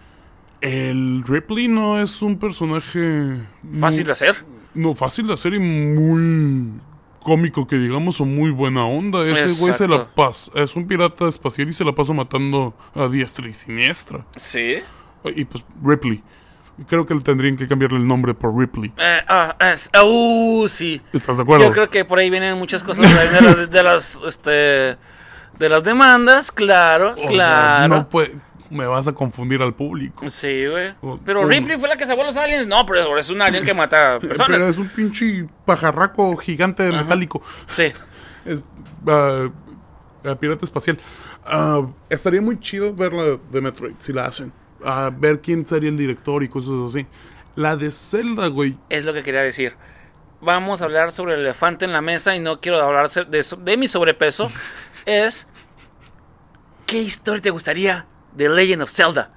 el Ripley no es un personaje Fácil de hacer. No, fácil de hacer y muy cómico, que digamos, o muy buena onda. Ese güey se la pasa. Es un pirata espacial y se la pasa matando a diestra y siniestra. Sí. Y pues Ripley. Creo que le tendrían que cambiarle el nombre por Ripley. Eh, ah, es- uh, sí. ¿Estás de acuerdo? Yo creo que por ahí vienen muchas cosas de las, de las, este, de las demandas, claro, O sea, claro. no puede- me vas a confundir al público. Sí, güey. Pero Ripley fue la que salvó a los aliens. No, pero es un alien que mata Pero personas. es un pinche pajarraco gigante Ajá. metálico. Sí. Es ah, pirata espacial. Ah, estaría muy chido ver la de Metroid, si la hacen. A ver quién sería el director y cosas así. La de Zelda, güey. Es lo que quería decir. Vamos a hablar sobre el elefante en la mesa y no quiero hablar de, de mi sobrepeso. es. ¿Qué historia te gustaría de Legend of Zelda?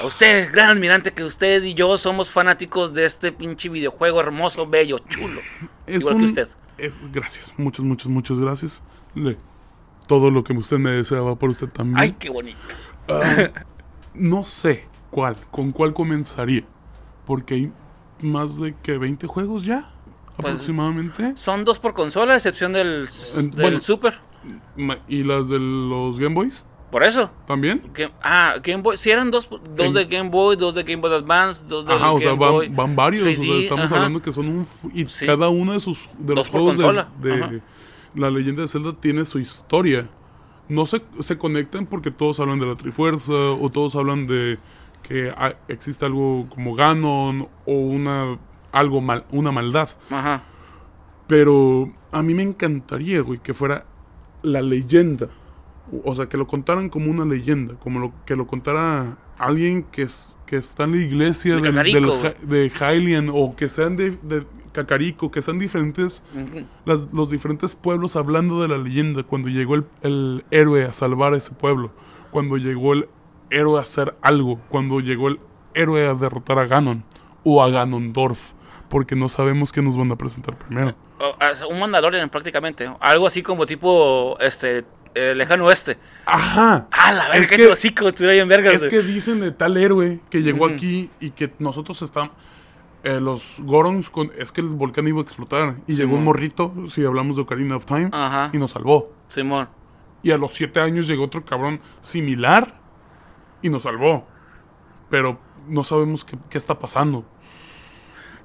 A usted, gran admirante, que usted y yo somos fanáticos de este pinche videojuego hermoso, bello, chulo. Es Igual un- que usted. es- gracias, muchas, muchas, muchas gracias. Le- todo lo que usted me deseaba por usted también. Ay, qué bonito. Ah, no sé cuál, con cuál comenzaría. Porque hay más de que 20 juegos ya, Pues- aproximadamente. Son dos por consola, a excepción del, En- del bueno. Super. ¿Y las de los Game Boys? Por eso. ¿También? Game- ah, Game Boy. Si eran dos, dos En- de Game Boy, dos de Game Boy Advance, dos de Ajá, o sea, Game Boy. van, van varios. o 3D, sea, estamos ajá. hablando que son un. Y Sí. cada uno de sus. De los juegos de, la leyenda de Zelda tiene su historia. No se, se conectan porque todos hablan de la Trifuerza o todos hablan de que existe algo como Ganon o una. Algo mal, una maldad. Ajá. Pero a mí me encantaría, güey, que fuera la leyenda. O sea, que lo contaran como una leyenda. Como lo, que lo contara alguien que, es, que está en la iglesia De de Hylian. O que sean de, de Cacarico. Que sean diferentes. Las- los diferentes pueblos hablando de la leyenda. Cuando llegó el, el héroe a salvar a ese pueblo. Cuando llegó el héroe a hacer algo. Cuando llegó el héroe a derrotar a Ganon. O a Ganondorf. Porque no sabemos qué nos van a presentar primero. Un Mandalorian prácticamente. Algo así como tipo este eh, lejano oeste. Ajá. Ah, la verga, Es que hocico bien vergas. Es que dicen de tal héroe que llegó aquí y que nosotros estamos. eh, los Gorons, con, es que el volcán iba a explotar. Y llegó un morrito, si hablamos de Ocarina of Time, Ajá. y nos salvó. Simón. Y a los siete años llegó otro cabrón similar y nos salvó. Pero no sabemos qué, qué está pasando.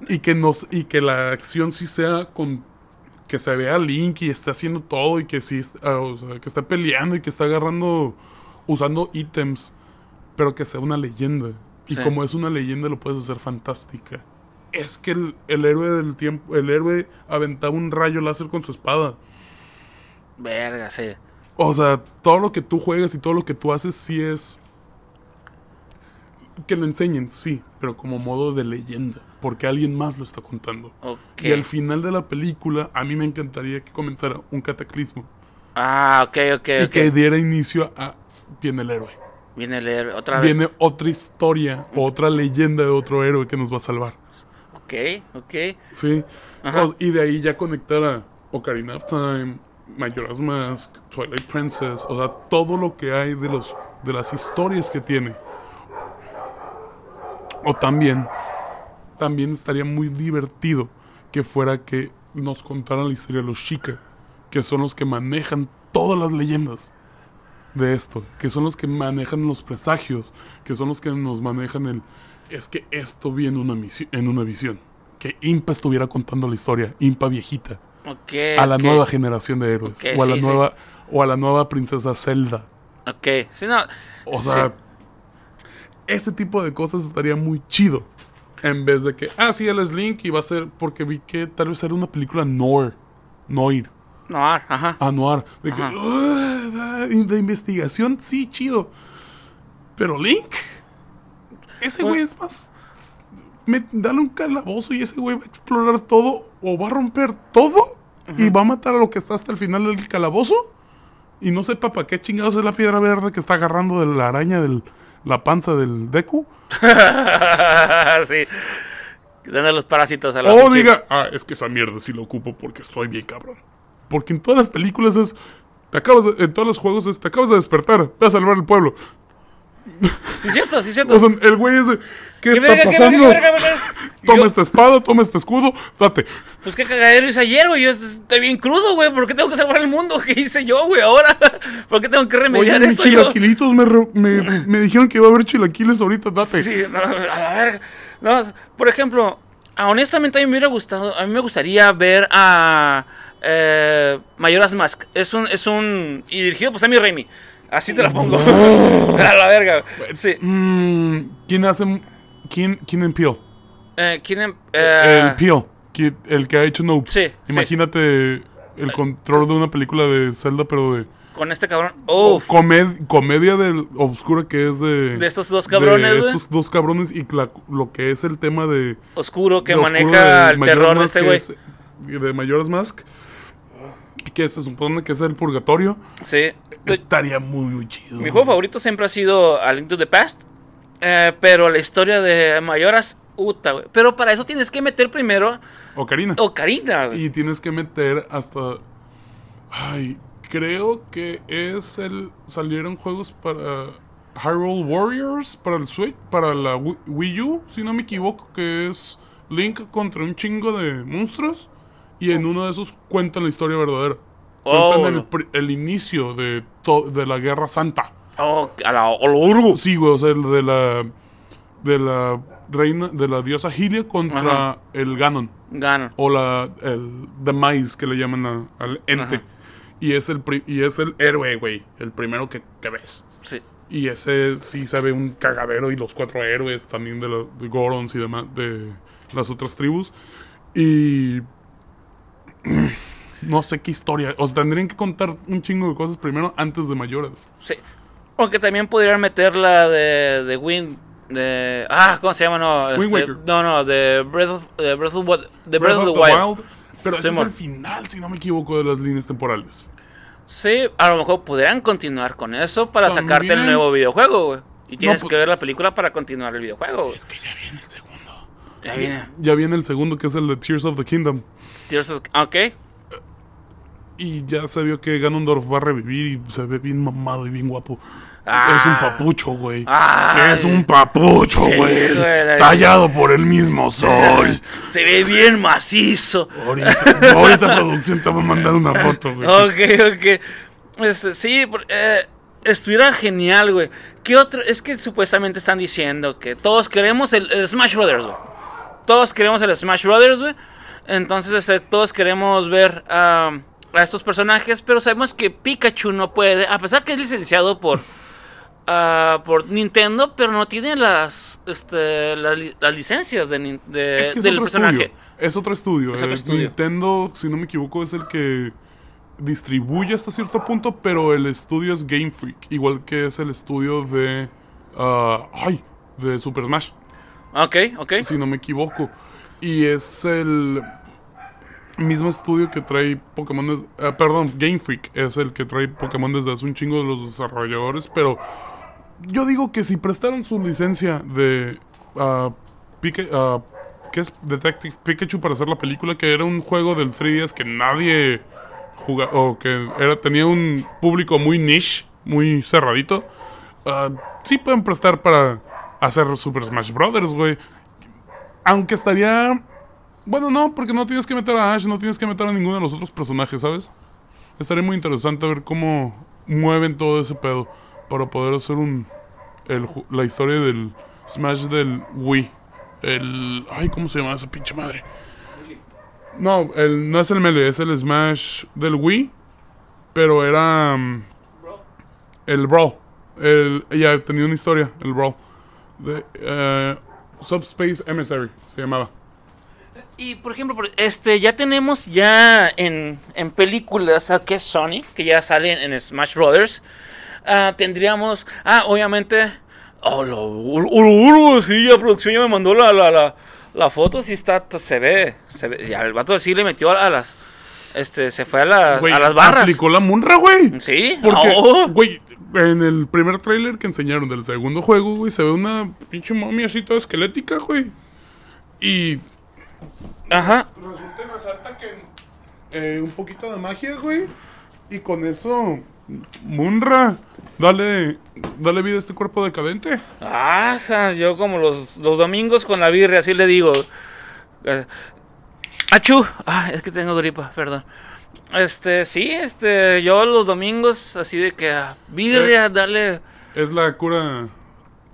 Y que, nos, y que la acción sí sea con que se vea Link y esté haciendo todo y que sí, ah, o sea, que está peleando y que está agarrando, usando ítems, pero que sea una leyenda. Y Sí. como es una leyenda lo puedes hacer fantástica. Es que el, el héroe del tiempo, el héroe aventaba un rayo láser con su espada. Verga, sí. O sea, todo lo que tú juegas y todo lo que tú haces sí es... Que lo enseñen, sí, pero como modo de leyenda, porque alguien más lo está contando. Ok. Y al final de la película, a mí me encantaría que comenzara un cataclismo Ah, ok, ok, y ok. que diera inicio a Viene el héroe. Viene el héroe otra vez. Viene otra historia, otra leyenda de otro héroe que nos va a salvar. Ok, ok. Sí. Ajá. O- y de ahí ya conectar a Ocarina of Time, Majora's Mask, Twilight Princess, o sea, todo lo que hay de los de las historias que tiene. O también también estaría muy divertido que fuera que nos contaran la historia de los Shika, que son los que manejan todas las leyendas de esto, que son los que manejan los presagios, que son los que nos manejan el es que esto una misi- en una visión, que Impa estuviera contando la historia, Impa viejita, Ok. a la nueva generación de héroes, o a la sí, sí. nueva o a la nueva princesa Zelda. Ok. No. O sí. Ese tipo de cosas estaría muy chido. En vez de que, ah, sí, él es Link y va a ser, porque vi que tal vez era una película Noir, Noir, No, ajá. a Noir, de, que. "Ah, de investigación, sí, chido. Pero Link, ese Bueno. güey es más... me- dale un calabozo y ese güey va a explorar todo o va a romper todo y va a matar a lo que está hasta el final del calabozo. Y no sepa para qué chingados es la piedra verde que está agarrando de la araña de la panza del Deku. sí. Dando los parásitos a la Oh, diga, ah, es que esa mierda sí lo ocupo porque estoy bien cabrón. Porque en todas las películas es, te acabas de- en todos los juegos es, te acabas de despertar, ve a salvar el pueblo. Sí, cierto, sí, cierto. O sea, el güey es de, ¿qué, ¿Qué está verga, pasando? qué verga, qué verga? Toma Yo- esta espada, toma este escudo, date. Pues qué cagadero hice ayer, güey. Yo estoy bien crudo, güey. ¿Por qué tengo que salvar el mundo? ¿Qué hice yo, güey, ahora? ¿Por qué tengo que Oye, remediar mis esto chilaquilitos me, re- me, me dijeron que iba a haber chilaquiles ahorita, date. Sí, no, a la verga. No, por ejemplo, honestamente a mí me hubiera gustado, a mí me gustaría ver a eh, Mayoras Mask. Es un, es un, y dirigido por Sammy Raimi. Así te la pongo. a la verga. Sí. Mm, ¿Quién hace, quién, quién en Peel? Eh, el que- el que ha hecho Nope. Sí, sí. Imagínate el control de una película de Zelda, pero de... Con este cabrón. Comed- comedia del obscura que es de De estos dos cabrones, de estos dos cabrones y la- lo que es el tema de Oscuro que de oscuro maneja el terror de Mask, este güey. es- de Majora's Mask que se supone que es el purgatorio Sí. estaría muy muy chido Mi juego favorito siempre ha sido A Link to the Past. Eh, pero la historia de Mayoras, puta, güey. Pero para eso tienes que meter primero Ocarina Ocarina, güey. y tienes que meter hasta ay creo que es el salieron juegos para Hyrule Warriors para el Switch para la Wii- Wii U si no me equivoco que es Link contra un chingo de monstruos y en uno de esos cuentan la historia verdadera Oh, cuentan el, no. pri- el inicio de, de la Guerra Santa Oh, a la urgo. Sí, güey, o sea, el de la. De la reina. De la diosa Hylia contra Ajá. el Ganon. Ganan. O la. El Demise que le llaman a- al ente. Ajá. Y es el pri- y es el héroe, güey. El primero que, que ves. Sí. Y ese sí se ve un cagadero. Y los cuatro héroes también de, los de Gorons y demás. De las otras tribus. Y. No sé qué historia. O sea, tendrían que contar un chingo de cosas primero antes de mayoras. Sí. Aunque también pudieran meter la de, de Wind. De, ah, ¿cómo se llama? No, Wind este, Waker. no, no, de Breath of, de Breath of, de Breath of the Wild. Pero ese es el final, si no me equivoco, de las líneas temporales. Sí, a lo mejor pudieran continuar con eso para sacarte el nuevo videojuego, güey. Y tienes pues- que ver la película para continuar el videojuego, güey. Es que ya viene el segundo. Ya viene. Ya viene el segundo, que es el de Tears of the Kingdom. Tears of- Ok. Y ya se vio que Ganondorf va a revivir y se ve bien mamado y bien guapo. Ah. Es un papucho, güey. Ay. Es un papucho, güey. Tallado por el mismo sol. Se ve bien macizo. ahorita, ahorita producción te va a mandar una foto, güey. Ok, ok. Este, sí, eh, estuviera genial, güey. ¿Qué otro? Es que supuestamente están diciendo que todos queremos el, el Smash Brothers, güey. Todos queremos el Smash Brothers, güey. Entonces, este, todos queremos ver a, a estos personajes, pero sabemos que Pikachu no puede, a pesar que es licenciado por, ah, por Nintendo, pero no tiene las, este, la las licencias de, de- Es que es del personaje. estudio. Es otro estudio. Es otro Eh, estudio. Nintendo, si no me equivoco, es el que distribuye hasta cierto punto, pero el estudio es Game Freak, igual que es el estudio de ah, ay, de Super Smash, Ok, ok. si no me equivoco. Y es el mismo estudio que trae Pokémon, des- ah, perdón, Game Freak es el que trae Pokémon desde hace un chingo de los desarrolladores, pero yo digo que si prestaron su licencia de ah, ¿qué es Detective Pikachu para hacer la película que era un juego del 3DS que nadie jugaba o que era tenía un público muy niche, muy cerradito. ah, sí pueden prestar para hacer Super Smash Brothers, güey. Aunque estaría bueno, no, porque no tienes que meter a Ash, no tienes que meter a ninguno de los otros personajes, ¿sabes? Estaría muy interesante ver cómo mueven todo ese pedo para poder hacer un el la historia del Smash del Wii. El ay, ¿cómo se llama esa pinche madre? No, el no es el Melee, es el Smash del Wii, pero era mm, el Brawl. El ya tenía una historia, el Brawl. De, eh, Subspace Emissary se llamaba. Y por ejemplo, este ya tenemos ya en, en películas a que es Sony, que ya sale en, Smash Brothers. Ah, tendríamos, ah, obviamente, oh, lo, ul- sí, la producción ya me mandó la, la, la, la foto, sí está, se ve, se ve, ya el vato sí le metió a, las, este, se fue a las, Güey, a las barras. Aplicó la munra, güey. Sí, Porque, Oh. güey, en el primer tráiler que enseñaron del segundo juego, güey, se ve una pinche momia así toda esquelética, güey. Y ajá, resulta y resalta que eh, un poquito de magia, güey. Y con eso, Munra, dale, dale vida a este cuerpo decadente. Ajá, yo como los, los domingos con la birria, así le digo. Eh, achú, ah, es que tengo gripa, perdón. Este, sí, este, yo los domingos, así de que ah, birria, dale, Es la cura.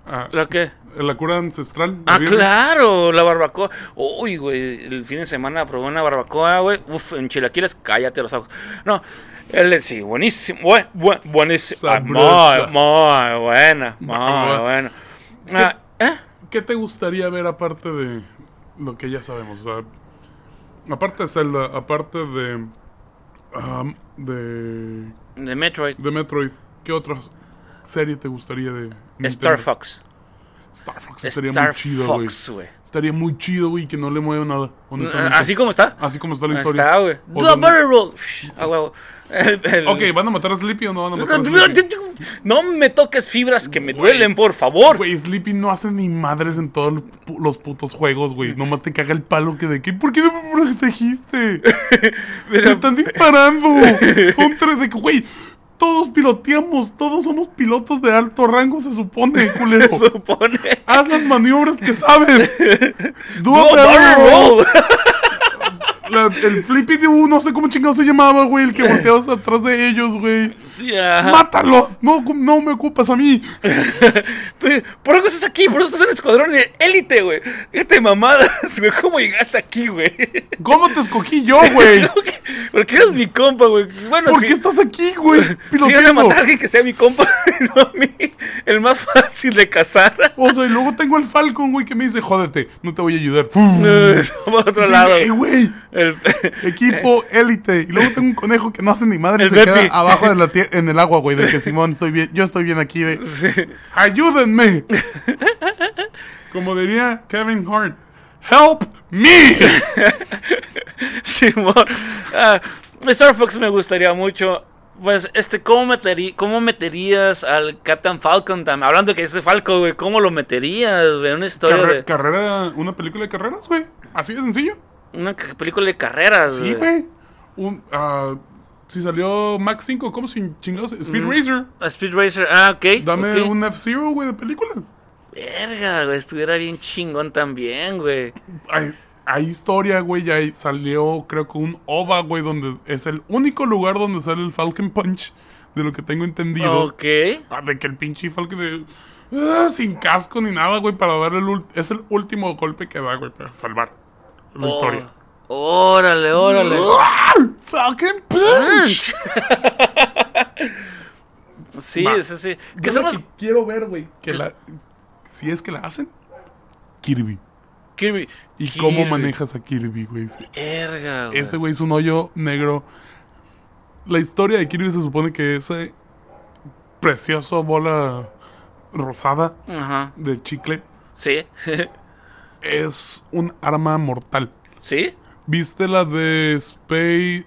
ah, ¿la qué? La cura ancestral. Ah, claro, la barbacoa. Uy, güey, el fin de semana probé una barbacoa, güey. Uf, en chilaquiles, cállate los ojos. No, el, sí, buenísimo, buen, buen, buenísimo. Ah, Sabrosa. muy, muy buena, muy Muy buena. Ah, ¿eh? ¿Qué te gustaría ver aparte de lo que ya sabemos? O sea, aparte de Zelda, aparte de. um, de. De Metroid. de Metroid, ¿qué otra serie te gustaría de. Nintendo? Star Fox. Star Fox estaría Star muy chido, güey. Fox, güey. Estaría muy chido, güey, que no le mueva nada. honestamente. Así como está. Así como está la Ahí historia. está, güey. Barrel Roll. Ah, huevo. Ok, ¿van a matar a Sleepy o no van a matar a Sleepy? no me toques fibras que me Güey. duelen, por favor. Güey, Sleepy no hace ni madres en todos los pu- los putos juegos, güey. Nomás te caga el palo que de que. ¿Por qué no me protegiste? Me Pero- están disparando. Son tres de que, güey. Todos piloteamos, todos somos pilotos de alto rango, se supone, culero. se supone. Haz las maniobras que sabes. Do No, a barrel roll. La- el Flippy de no sé cómo chingado se llamaba, güey. El que volteabas atrás de ellos, güey. Sí, ajá. ¡Mátalos! No, no me ocupas a mí. Por algo estás aquí, por eso estás en el escuadrón de élite, güey. Fíjate mamadas, güey. ¿Cómo llegaste aquí, güey? ¿Cómo te escogí yo, güey? Porque eres mi compa, güey. Bueno, ¿Por qué estás aquí, güey? Si vas a matar a alguien que sea mi compa, no a mí. El más fácil de cazar. O sea, y luego tengo el Falcon, güey, que me dice, jódete, no te voy a ayudar. Vamos a otro lado. Ey, güey, El- equipo élite. Y luego tengo un conejo que no hace ni madre El se queda Bepi. abajo de la en el agua, güey. De que Simón, estoy bien, yo estoy bien aquí, güey. ¡Ayúdenme! Como diría Kevin Hart, ¡Help me! Simón. Ah, Star Fox me gustaría mucho. Pues, este, ¿cómo, meterí, ¿cómo meterías al Captain Falcon también? Hablando que ese Falcon, güey, ¿cómo lo meterías, güey? Una historia Carre- de... carrera, una película de carreras, güey. Así de sencillo. Una película de carreras, Sí, güey. Un, ah, si salió Max 5, ¿cómo sin chingados? Speed Racer. A Speed Racer, ah, ok. Dame un F-Zero, güey, de película. Verga, güey, estuviera bien chingón también, güey. Hay, hay historia, güey, ya salió creo que un OVA, güey, donde es el único lugar donde sale el Falcon Punch, de lo que tengo entendido. Ok. Ah, De que el pinche Falcon de... ah, sin casco ni nada, güey, para darle el... Es el último golpe que da, güey, para salvar la Oh, historia. Órale, órale. Falcon Punch. Sí, Va. sí, sí. Yo Que son lo los que quiero ver, güey, que la si es que la hacen Kirby. Kirby. ¿Y cómo manejas a Kirby, güey? Sí. Verga, güey. Ese güey es un hoyo negro. La historia de Kirby se supone que ese precioso bola rosada Ajá. de chicle Sí. es un arma mortal. ¿Sí? ¿Viste la de Space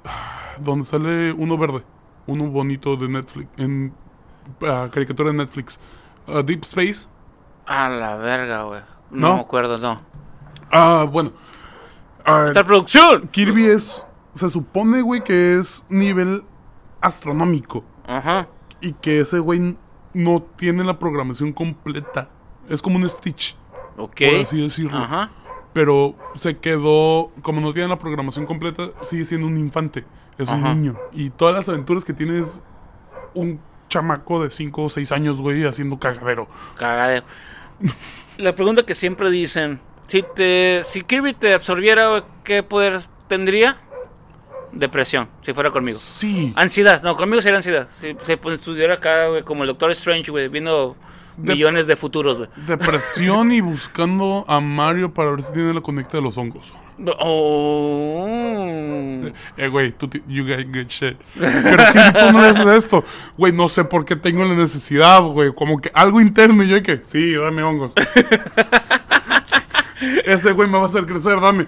donde sale uno verde? Uno bonito de Netflix en ah, caricatura de Netflix. Ah, Deep Space. A la verga, güey. No, ¿No? me acuerdo, no. Ah, bueno. Ah, ¡Esta producción! Kirby es se supone, güey, que es nivel astronómico. Ajá. y que ese güey no tiene la programación completa. Es como un Stitch, Ok. por así decirlo. Ajá. Pero se quedó, como no tiene la programación completa, sigue siendo un infante. Es un niño. Y todas las aventuras que tiene es un chamaco de 5 o 6 años, güey, haciendo cagadero. Cagadero. La pregunta que siempre dicen, si te si Kirby te absorbiera, ¿qué poder tendría? Depresión, si fuera conmigo. Sí. Ansiedad, no, conmigo sería ansiedad. Si se pues, estudiara acá, güey, como el Doctor Strange, güey, viendo De- millones de futuros, güey. Depresión y buscando a Mario para ver si tiene la conecta de los hongos. Oh. Eh, güey, tú you got good shit. Pero tú no haces esto. Güey, no sé por qué tengo la necesidad, güey. Como que algo interno y yo que, sí, dame hongos. Ese güey me va a hacer crecer, dame.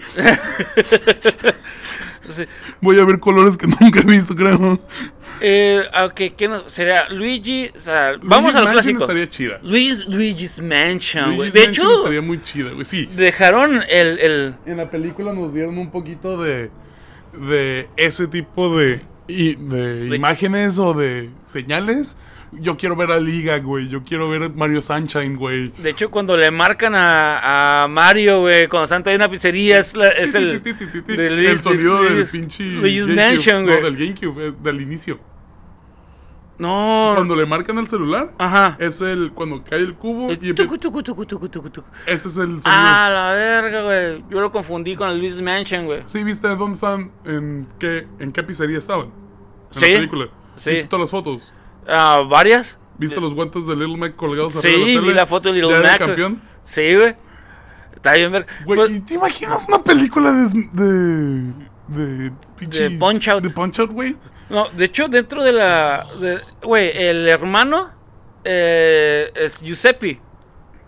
Sí. Voy a ver colores que nunca he visto, creo. Eh, ok, ¿qué nos sería? Luigi, o sea, vamos Luigi's al Mansion clásico. estaría chida. Luis, Luigi's Mansion, güey. Luigi's De Mansion hecho, estaría muy chida, güey. Sí. dejaron el, el En la película nos dieron un poquito de, de ese tipo de, y- de De- imágenes o de señales. Yo quiero ver a Liga, güey. Yo quiero ver Mario Sunshine, güey. De hecho, cuando le marcan a, a Mario, güey, cuando están en una pizzería, es, la- es el. Del- el sonido del- del pinche. Luigi's. Mansion, güey. No, del GameCube, eh, del inicio. No. Cuando le marcan el celular, Ajá. es el. Cuando cae el cubo El y tucu, tucu, tucu. ese es el sonido. Ah, la verga, güey. Yo lo confundí con el Luigi's Mansion, güey. Sí, ¿viste dónde están? ¿En qué, en qué pizzería estaban? En Sí, la película. sí. ¿Viste todas las fotos? Ah, ¿Varias? ¿Viste los guantes de Little Mac colgados Sí, arriba de la vi tele? la foto de Little ¿Ya Mac. campeón? Sí, güey. Está bien, ver. Güey, Pues- ¿y ¿te imaginas una película de... de... de... De Punch-Out. De Punch-Out, güey? No, de hecho, dentro de la. de- Güey, el hermano eh, es Giuseppe,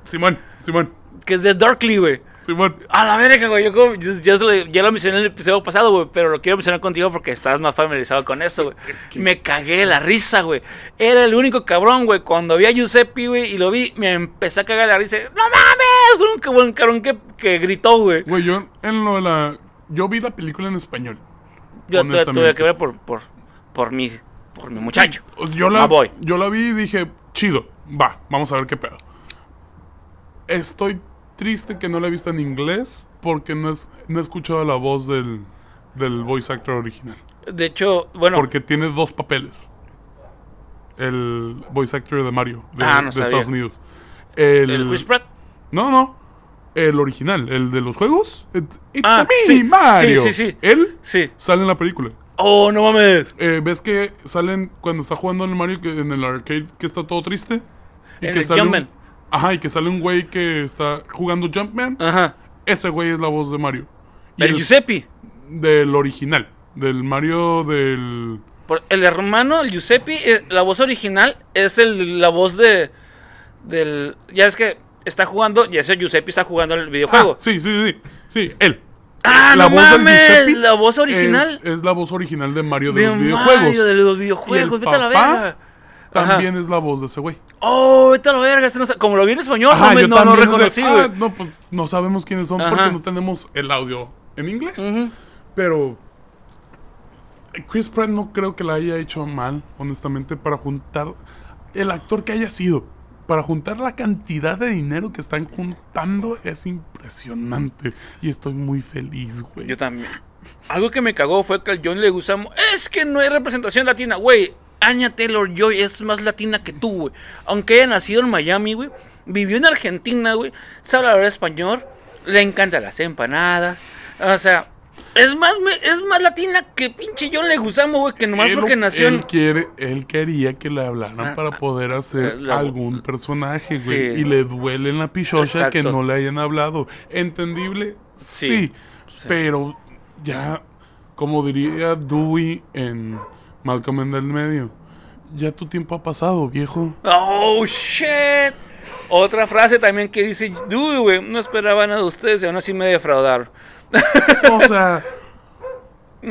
Simón, Simón, que es de Darkly, güey. Simón. A la verga, güey. Yo como- se lo, ya lo mencioné en el episodio pasado, güey. Pero lo quiero mencionar contigo porque estás más familiarizado con eso, güey. que- Me cagué la risa, güey. Era el único cabrón, güey. Cuando vi a Giuseppe, güey, y lo vi, me empecé a cagar la risa. ¡No mames! Fue un cabrón, cabrón que, que gritó, güey. Güey, yo en lo de la... Yo vi la película en español. Yo tuve, que ver por, por, por mi, por mi muchacho. Yo la, yo la vi y dije, chido, va, vamos a ver qué pedo. Estoy triste que no la he visto en inglés porque no, es, no he escuchado la voz del, del voice actor original. De hecho, bueno. Porque tiene dos papeles. El voice actor de Mario, de, Ah, no de sabía. Estados Unidos. El, ¿El Pratt? No, no. El original, el de los juegos. It's, it's Ah, a sí. Mario. Sí, sí, sí. Él Sí. sale en la película. ¡Oh, no mames! Eh, ¿Ves que salen cuando está jugando en el Mario que, en el arcade que está todo triste? En que el sale un-. Ajá, y que sale un güey que está jugando Jumpman. Ajá. Ese güey es la voz de Mario. Y El el- Giuseppe. del original. Del Mario del... Por- el hermano, el Giuseppe, eh, la voz original es el, la voz de. Del. Ya es que está jugando, ya ese Giuseppe está jugando el videojuego. Ah, sí, sí, sí. Sí, él. ¡Ah, no del mames! La voz original. Es, es la voz original de Mario de, de los videojuegos. Mario, de los Y videojuegos. el Vete a la verga. También es la voz de ese güey. Oh, vete a la verga. no como lo vi en español, Ajá, no, yo no, no ah, no, pues no sabemos quiénes son Ajá. porque no tenemos el audio en inglés. Pero Chris Pratt no creo que la haya hecho mal, honestamente, para juntar el actor que haya sido. Para juntar la cantidad de dinero que están juntando es impresionante. Y estoy muy feliz, güey. Yo también. Algo que me cagó fue que al John le gustamos. Es que no hay representación latina, güey. Anya Taylor Joy es más latina que tú, güey. Aunque haya nacido en Miami, güey. Vivió en Argentina, güey. Sabe hablar español. Le encantan las empanadas. O sea, Es más, es más latina que pinche John Leguizamo, güey, que nomás él, porque nació en... él quiere, él quería que le hablaran Ah, para poder hacer sea, la- algún personaje, güey. Sí. Y le duele en la pichocha que no le hayan hablado. ¿Entendible? Sí. Sí. Pero ya, como diría Dewey en Malcolm en el medio, ya tu tiempo ha pasado, viejo. Oh, shit. Otra frase también que dice, "Dude, güey, no esperaba nada de ustedes y aún así me defraudaron. O sea,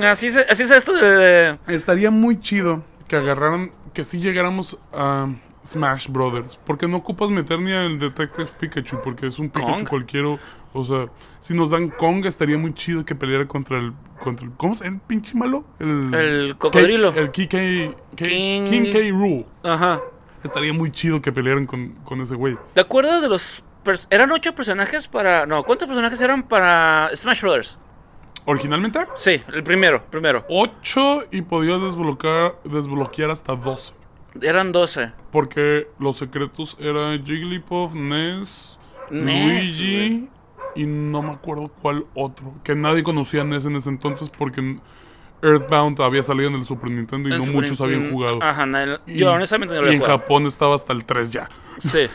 Así es, así es esto de... estaría muy chido que agarraran, que si llegáramos a Smash Brothers. Porque no ocupas meter ni al Detective Pikachu, porque es un Pikachu Kong. cualquiera. O sea, si nos dan Kong, estaría muy chido que peleara contra el. Contra el ¿Cómo se? ¿El pinche malo? El, El cocodrilo. K- el KK. K- King- King K. Rule. Ajá. Estaría muy chido que pelearan con, con ese güey. ¿Te acuerdas de los... Eran ocho personajes para... No, ¿cuántos personajes eran para Smash Brothers? Originalmente, Sí, el primero, primero. 8 y podías desbloquear, desbloquear hasta 12. Eran 12. Porque los secretos eran Jigglypuff, Ness, Ness, Luigi y no me acuerdo cuál otro. Que nadie conocía a Ness en ese entonces porque Earthbound había salido en el Super Nintendo y El no Super muchos habían jugado. Ajá, Y- yo honestamente no lo y he en jugado. Japón estaba hasta el 3 ya. Sí.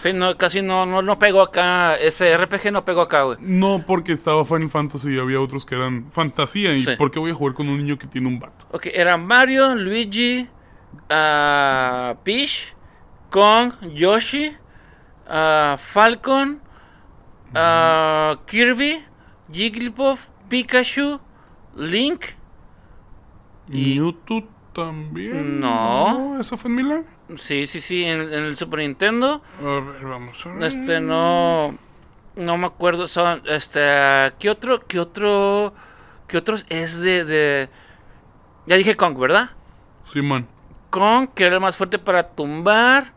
Sí, no, casi no, no, no pegó acá. Ese RPG no pegó acá, güey. No porque estaba Final Fantasy y había otros que eran fantasía. ¿Y Sí. por qué voy a jugar con un niño que tiene un vato? Ok, era Mario, Luigi, ah, Peach, Kong, Yoshi, ah, Falcon, ah, Kirby, Jigglypuff, Pikachu, Link. Y- Mewtwo también. No. ¿Eso fue en Mila? Sí, sí, sí, en, en el Super Nintendo. A ver, vamos a ver. Este, no. No me acuerdo. Son, este. ¿Qué otro? ¿Qué otro? ¿Qué otros es de, de. Ya dije Kong, ¿verdad? Simón. Kong, que era el más fuerte para tumbar.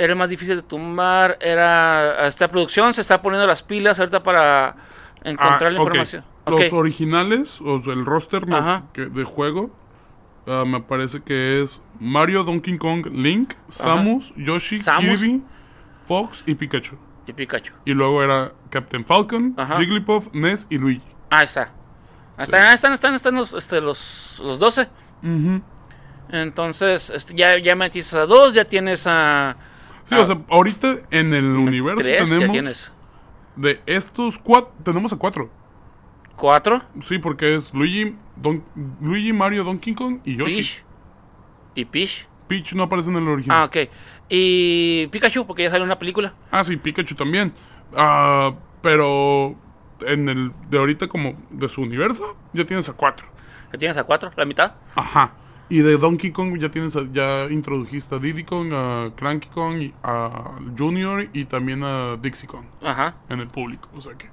Era más difícil de tumbar. Era. Esta producción se está poniendo las pilas ahorita para encontrar la Ah, ok. información. Los originales, o el roster ¿no? Que- de juego, ah, me parece que es Mario, Donkey Kong, Link, Samus, Yoshi, Samus. Kirby, Fox y Pikachu. Y Pikachu. Y luego era Captain Falcon, Ajá. Jigglypuff, Ness y Luigi. Ah, está. Ahí están, ahí están, están, están los, este, los, los 12. Ujú. Entonces, este, ya, ya metiste a dos, ya tienes a. Sí, Ah. o sea, ahorita en el universo tres, ya tenemos tienes. de estos cuatro, tenemos a cuatro. Cuatro. Sí, porque es Luigi, Don- Luigi, Mario, Donkey Kong y Yoshi. Peach. Y Peach. Peach no aparece en el original. Ah, ok. Y Pikachu, porque ya salió una película. Ah, sí, Pikachu también. Ah, pero en el de ahorita como de su universo ya tienes a cuatro. Que tienes a cuatro, la mitad. Ajá. Y de Donkey Kong ya tienes a- ya introdujiste a Diddy Kong, a Cranky Kong, a Junior y también a Dixie Kong Ajá. en el público. O sea que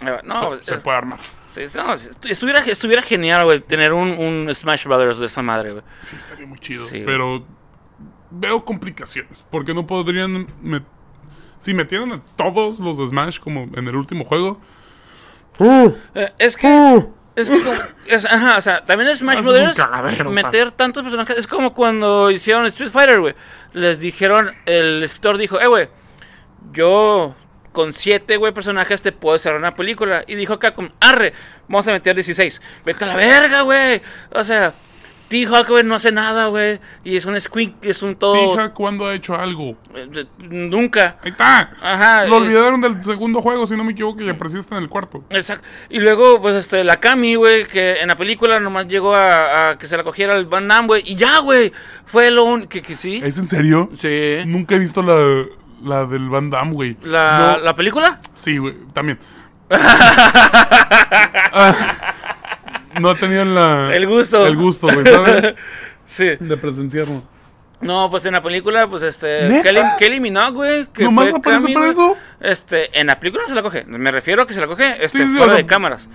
Eh, No, se, se es- puede armar. sí, no, estuviera, estuviera genial, güey, tener un, un Smash Brothers de esa madre, güey. Sí, estaría muy chido. Sí. Pero veo complicaciones. Porque no podrían. met- si metieran a todos los de Smash como en el último juego. Eh, es que. Es que como- es- ajá, o sea, también es Smash Brothers cagadero, meter tantos personajes. Es como cuando hicieron Street Fighter, güey. Les dijeron, el escritor dijo, eh, güey, yo con siete, güey, personajes te puedo hacer una película. Y dijo Capcom, arre, vamos a meter 16. Vete a la verga, güey. O sea, T-Hawk, güey, no hace nada, güey. Y es un squink, es un todo... Fija cuando ha hecho algo. eh, Nunca. Ahí está. Ajá. Lo es- olvidaron del segundo juego, si no me equivoco, y apareció hasta en el cuarto. Exacto. Y luego, pues, este, la Cami, güey, que en la película nomás llegó a, a que se la cogiera el Van Damme, güey. Y ya, güey. Fue lo único que, que sí. ¿Es en serio? Sí. Nunca he visto la, la del Van Damme, güey. La, No- la película. Sí, güey, también. Ah, no he tenido la, El gusto. El gusto, güey, ¿sabes? Sí. De presenciarlo. No, pues en la película, pues este. ¿Neta? Kelly, Kelly Minogue, güey. que ¿Nomás fue aparece para eso? Este, en la película no se la coge. Me refiero a que se la coge este, Sí, sí, fuera o sea, de cámaras.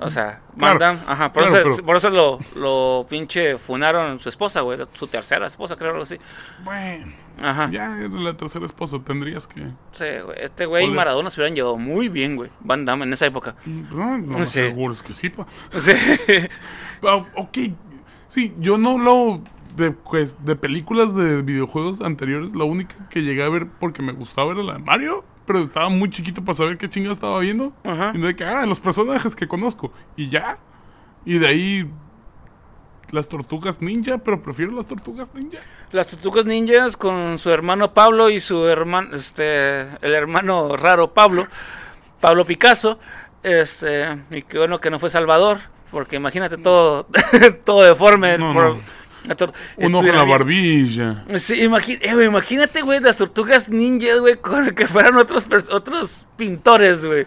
O sea, Van Claro, Damme, ajá. Por, claro, eso, pero- por eso lo, lo pinche funaron su esposa, güey. Su tercera esposa, creo, algo así. Bueno, Ajá. ya eres la tercera esposa, tendrías que... Sí, güey. Este güey y. Maradona se hubieran llevado muy bien, güey. Van Damme en esa época. No, no Sí. seguro es que sí, pa. Sí. Ah, ok, sí, yo no lo... De, pues, de películas de videojuegos anteriores, la única que llegué a ver porque me gustaba era la de Mario, pero estaba muy chiquito para saber qué chingada estaba viendo. Ajá. Y de que, ah, los personajes que conozco. Y ya. Y de ahí. Las tortugas ninja, pero prefiero las tortugas ninja. Las tortugas ninjas con su hermano Pablo y su hermano, este, el hermano raro Pablo, Pablo Picasso, este, y que bueno que no fue Salvador, porque imagínate todo, todo deforme. No, por- no. Tor- Uno con estuviera la barbilla. Sí, imagi- eh, imagínate, güey, las tortugas ninjas, güey, con que fueran otros, otros pintores, güey.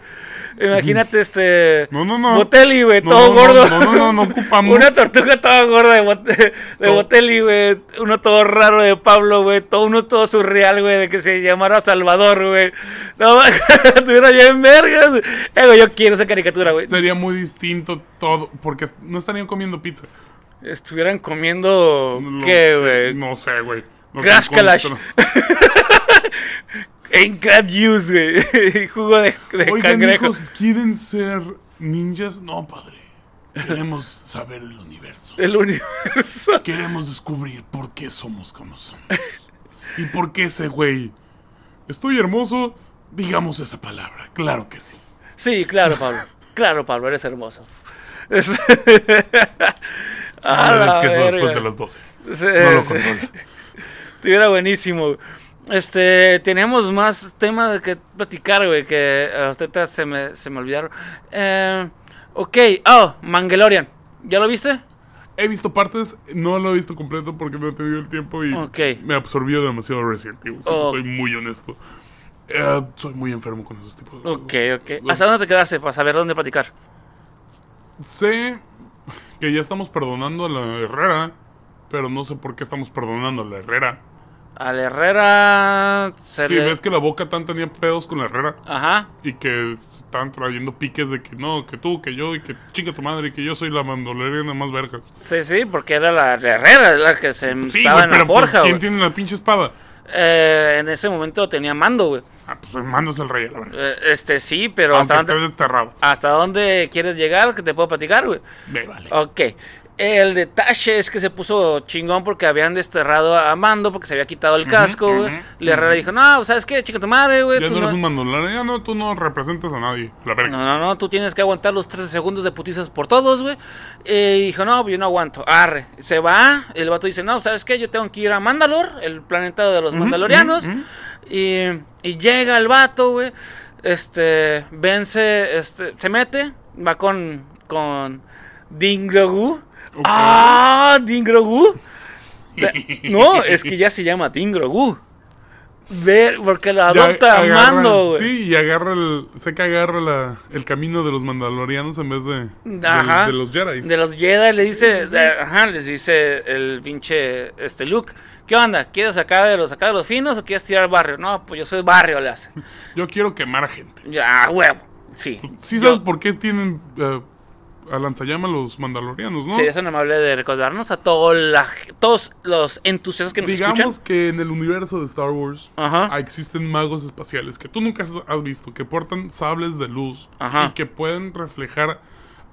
Imagínate este. No, no, no. Botelli, güey, No, todo no, gordo. no, no, no, no ocupamos. Una tortuga toda gorda de, Bot- de Todo. Botelli, güey. Uno todo raro de Pablo, güey. Todo uno todo surreal, güey, de que se llamara Salvador, güey. No, estuviera bien vergas. güey. Eh, güey, yo quiero esa caricatura, güey. Sería muy distinto todo. Porque no estarían comiendo pizza. Estuvieran comiendo. Los- ¿Qué, güey? No sé, güey. Crash Kalash. En crab juice, güey. Jugo de, de Oigan, cangrejo. hijos, ¿quieren ser ninjas? No, padre. Queremos saber el universo. El universo. Queremos descubrir por qué somos como somos. Y por qué ese güey. Estoy hermoso. Digamos esa palabra. Claro que sí. Sí, claro, Pablo. Claro, Pablo, eres hermoso. Es- A No le des después de las 12. Sí, No lo sí. controla. Estuviera buenísimo. Este, tenemos más temas que platicar, güey, que ahorita se me, se me olvidaron. Eh, ok, oh, Mangalorian. ¿Ya lo viste? He visto partes, no lo he visto completo porque no he tenido el tiempo y Ok. me absorbió demasiado Resident Evil. si te Oh. Soy muy honesto. Eh, soy muy enfermo con esos tipos de. Ok, ok. ¿Hasta dónde te quedaste para saber dónde platicar? Sé que ya estamos perdonando a la Herrera, pero no sé por qué estamos perdonando a la Herrera. Al Herrera. Se Sí, le- ves que la Boca tan tenía pedos con la Herrera Ajá. y que estaban trayendo piques de que no, que tú, que yo y que chinga tu madre y que yo soy la mandoleriana más vergas. Sí, sí, porque era la, la Herrera la que se Sí, estaba en la pero forja, ¿quién tiene la pinche espada? Eh, en ese momento tenía mando, güey. Ah, pues mandas al rey a la verga. Eh, este sí, pero Aunque hasta esté dónde, desterrado. hasta dónde quieres llegar que te puedo platicar, güey. Vale. Ok. El detalle es que se puso chingón porque habían desterrado a Mando porque se había quitado el casco, güey. La Herrera dijo, no, ¿sabes qué? Chica tu madre, güey. Ya tú no eres un mandolero, ya no, tú no representas a nadie. La verga. No, no, no, tú tienes que aguantar los 13 segundos de putizas por todos, güey. Eh, y dijo, no, pues yo no aguanto. Arre. Se va, el vato dice, no, ¿sabes qué? Yo tengo que ir a Mandalor, el planeta de los mandalorianos. Y, y llega el vato, güey. Este, vence, este, se mete, va con, con Din Grogu. Ok. ¡Ah! Din Grogu. De- No, es que ya se llama Din Grogu. Ver, porque lo Ya adopta a agarra- Mando, güey. Sí, y agarra el. Sé que agarra la- el camino de los mandalorianos en vez de. de- Ajá. De, los Jedi. De los Jedi le dice, sí, sí. de- ajá, les dice el pinche este Luke, ¿qué onda? ¿Quieres sacar de los acá de los finos o quieres tirar barrio? No, pues yo soy barrio, le hace. Yo quiero quemar a gente. Ya, huevo. Sí. Sí, Yo- sabes por qué tienen eh, a lanzallamas los mandalorianos, ¿no? Serías tan amable de recordarnos a todos la- todos los entusiastas que nos Digamos escuchan. que en el universo de Star Wars Ajá. existen magos espaciales que tú nunca has- visto, que portan sables de luz Ajá. y que pueden reflejar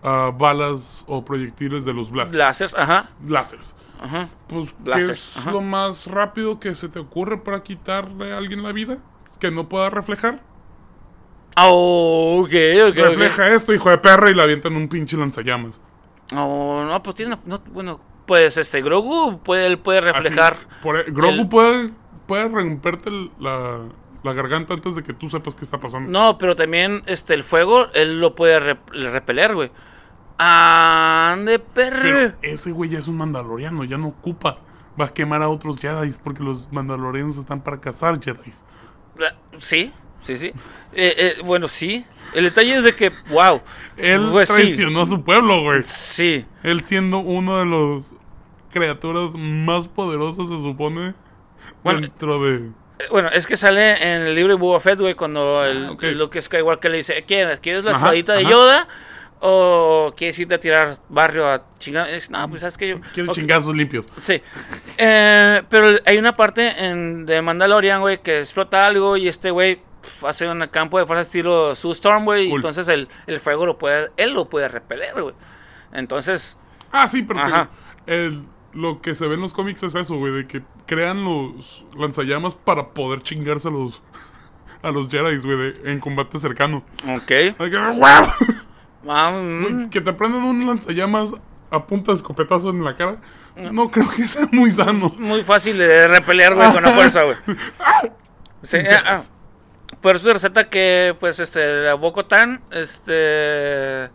ah, balas o proyectiles de los blasters. Láseres, ajá. láseres. Ajá. Pues, ¿qué Blasters, es ajá. lo más rápido que se te ocurre para quitarle a alguien la vida? Que no pueda reflejar. Oh, ok, ok. Refleja esto, hijo de perra, y la avientan un pinche lanzallamas. Oh, no, pues tiene. no, bueno, pues este Grogu puede, él puede reflejar. Así, por e- Grogu el- puede, puede romperte la, la garganta antes de que tú sepas qué está pasando. No, pero también este el fuego, él lo puede rep- repeler, güey. Ande, perro. Pero ese güey ya es un mandaloriano, ya no ocupa. Va a quemar a otros Jedi porque los mandalorianos están para cazar Jedi. Sí, sí, sí. Eh, eh, bueno, sí. El detalle es de que, wow. Él Pues sí. traicionó a su pueblo, güey. Sí. Él siendo uno de los criaturas más poderosas, se supone, Bueno, dentro de... Eh, Bueno, es que sale en el libro de Boba Fett, güey, cuando el, Ah, ok. el Luke Skywalker le dice, ¿quieres, ¿quieres la Ajá, espadita de. Yoda? ¿O quieres irte a tirar barrio a chingar? No, pues sabes que yo... Quiere ok". chingazos limpios. Sí. Eh, pero hay una parte en, de Mandalorian, güey, que explota algo y este güey hace un campo de fuerza estilo su Storm, güey, Cool. entonces el, el fuego lo puede, él lo puede repeler, güey. Entonces, Ah, sí, pero que Ajá. el- lo que se ve en los cómics es eso, güey, de que crean los lanzallamas para poder chingarse a los, a los Jedi, güey, en combate cercano. Ok. Que. Ah, mm, Que te prenden un lanzallamas a punta de escopetazo en la cara. No creo que sea muy sano. muy fácil de repelear, güey, con la fuerza, güey. Sí, eh, ah, pero esto resalta que, pues, este, la Bocotán, este,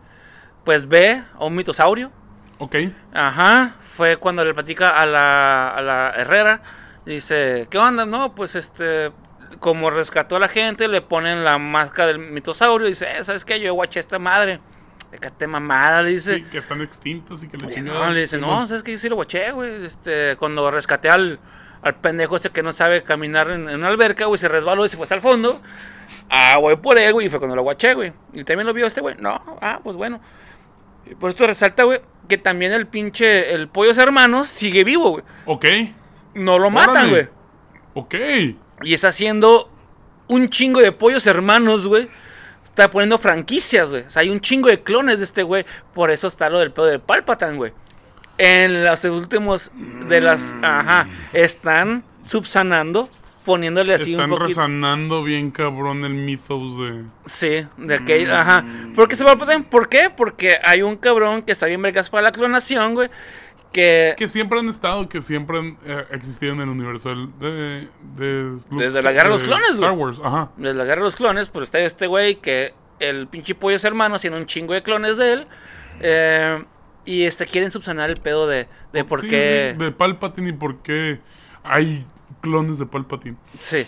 pues ve a un mitosaurio. Ok. Ajá, fue cuando le platica a la, a la Herrera. Dice, ¿qué onda? No, pues este, como rescató a la gente, le ponen la máscara del mitosaurio. Dice, eh, ¿sabes qué? Yo guaché a esta madre. Déjate mamada, le dice. Sí, que están extintas y que la Oye, chingada. no, le dice, no, ¿sabes qué? Yo sí lo guaché, güey. Este, cuando rescaté al, al pendejo este que no sabe caminar en, en una alberca, güey, se resbaló y se fue hasta el fondo. Ah, güey, por él, güey, y fue cuando lo guaché, güey. Y también lo vio este, güey. No, ah, pues bueno. Por esto resalta, güey, que también el pinche, el Pollos Hermanos sigue vivo, güey. Ok. No lo matan, güey. Ok. Y está haciendo un chingo de pollos hermanos, güey. Está poniendo franquicias, güey. O sea, hay un chingo de clones de este güey. Por eso está lo del pedo de Palpatine, güey. En los últimos de las... Ajá. Están subsanando. Poniéndole así Están un poquito... resanando bien cabrón el mythos de. Sí, de aquello, ajá. ¿Por qué se Palpatine? ¿Por qué? Porque hay un cabrón que está bien vergas para la clonación, güey. Que... Que siempre han estado, que siempre han eh, existido en el universo de. de Luke Desde la Guerra de los Clones, Star güey. Wars, ajá. de la guerra de los clones, pues está este güey que el pinche pollo es hermano, tiene un chingo de clones de él. eh, y este quieren subsanar el pedo de, de por Sí, qué. de Palpatine y por qué hay clones de Palpatine. Sí.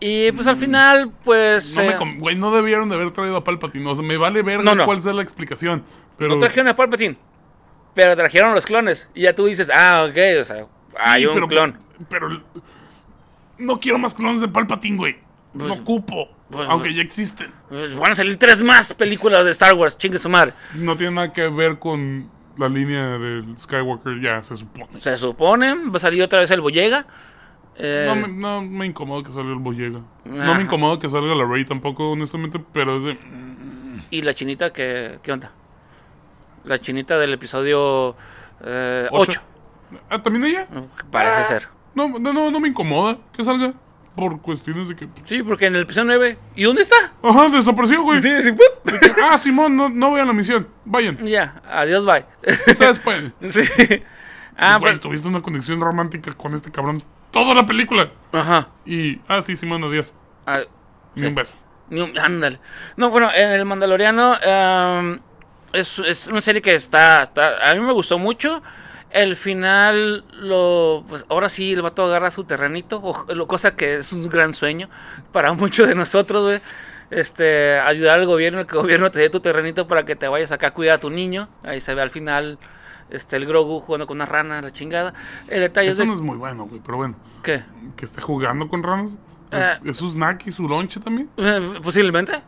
Y pues al final, pues. No, eh, güey, no debieron de haber traído a Palpatine. O sea, me vale ver No, no. cuál sea la explicación. Pero. no trajeron a Palpatine. Pero trajeron los clones. Y ya tú dices, ah, ok, o sea, Sí, hay un pero, clon. Pero. No quiero más clones de Palpatine, güey. no Pues- ocupo. Pues- aunque ya existen. Pues van a salir tres más películas de Star Wars, chingue su madre. No tiene nada que ver con la línea del Skywalker, ya se supone. Se supone, va a salir otra vez el Boyega. Eh, No me, no me incomoda que salga el Boyega. No me incomoda que salga la Rey tampoco, honestamente, pero es de. Y la chinita que. ¿Qué onda? La chinita del episodio 8. Ocho. Ah, ¿también ella? Parece ser. No, no, no, no me incomoda que salga. Por cuestiones de que. Sí, porque en el episodio 9. ¿Y dónde está? Ajá, desapareció, güey. Sí, sí. Ah, Simón, no, no voy a la misión. Vayan. Ya, adiós, bye. Ustedes pueden. sí. Ah, güey, pues. tuviste una conexión romántica con este cabrón toda la película. Ajá. Y. Ah, sí, Simón, adiós. Ah, Ni sí. un beso. Ni un- Ándale. No, bueno, en el Mandaloriano em, es, es una serie que está, está- A mí me gustó mucho. El final, lo pues ahora sí el vato agarra su terrenito, o- lo, cosa que es un gran sueño para muchos de nosotros, güey. Este, ayudar al gobierno, que el gobierno te dé tu terrenito para que te vayas acá a cuidar a tu niño. Ahí se ve al final este el Grogu jugando con una rana, la chingada. El detalle Eso es de no es muy bueno, güey, pero bueno. ¿Qué? Que esté jugando con ranas. ¿Es, Eh. es su snack y su lonche también? Eh, Posiblemente.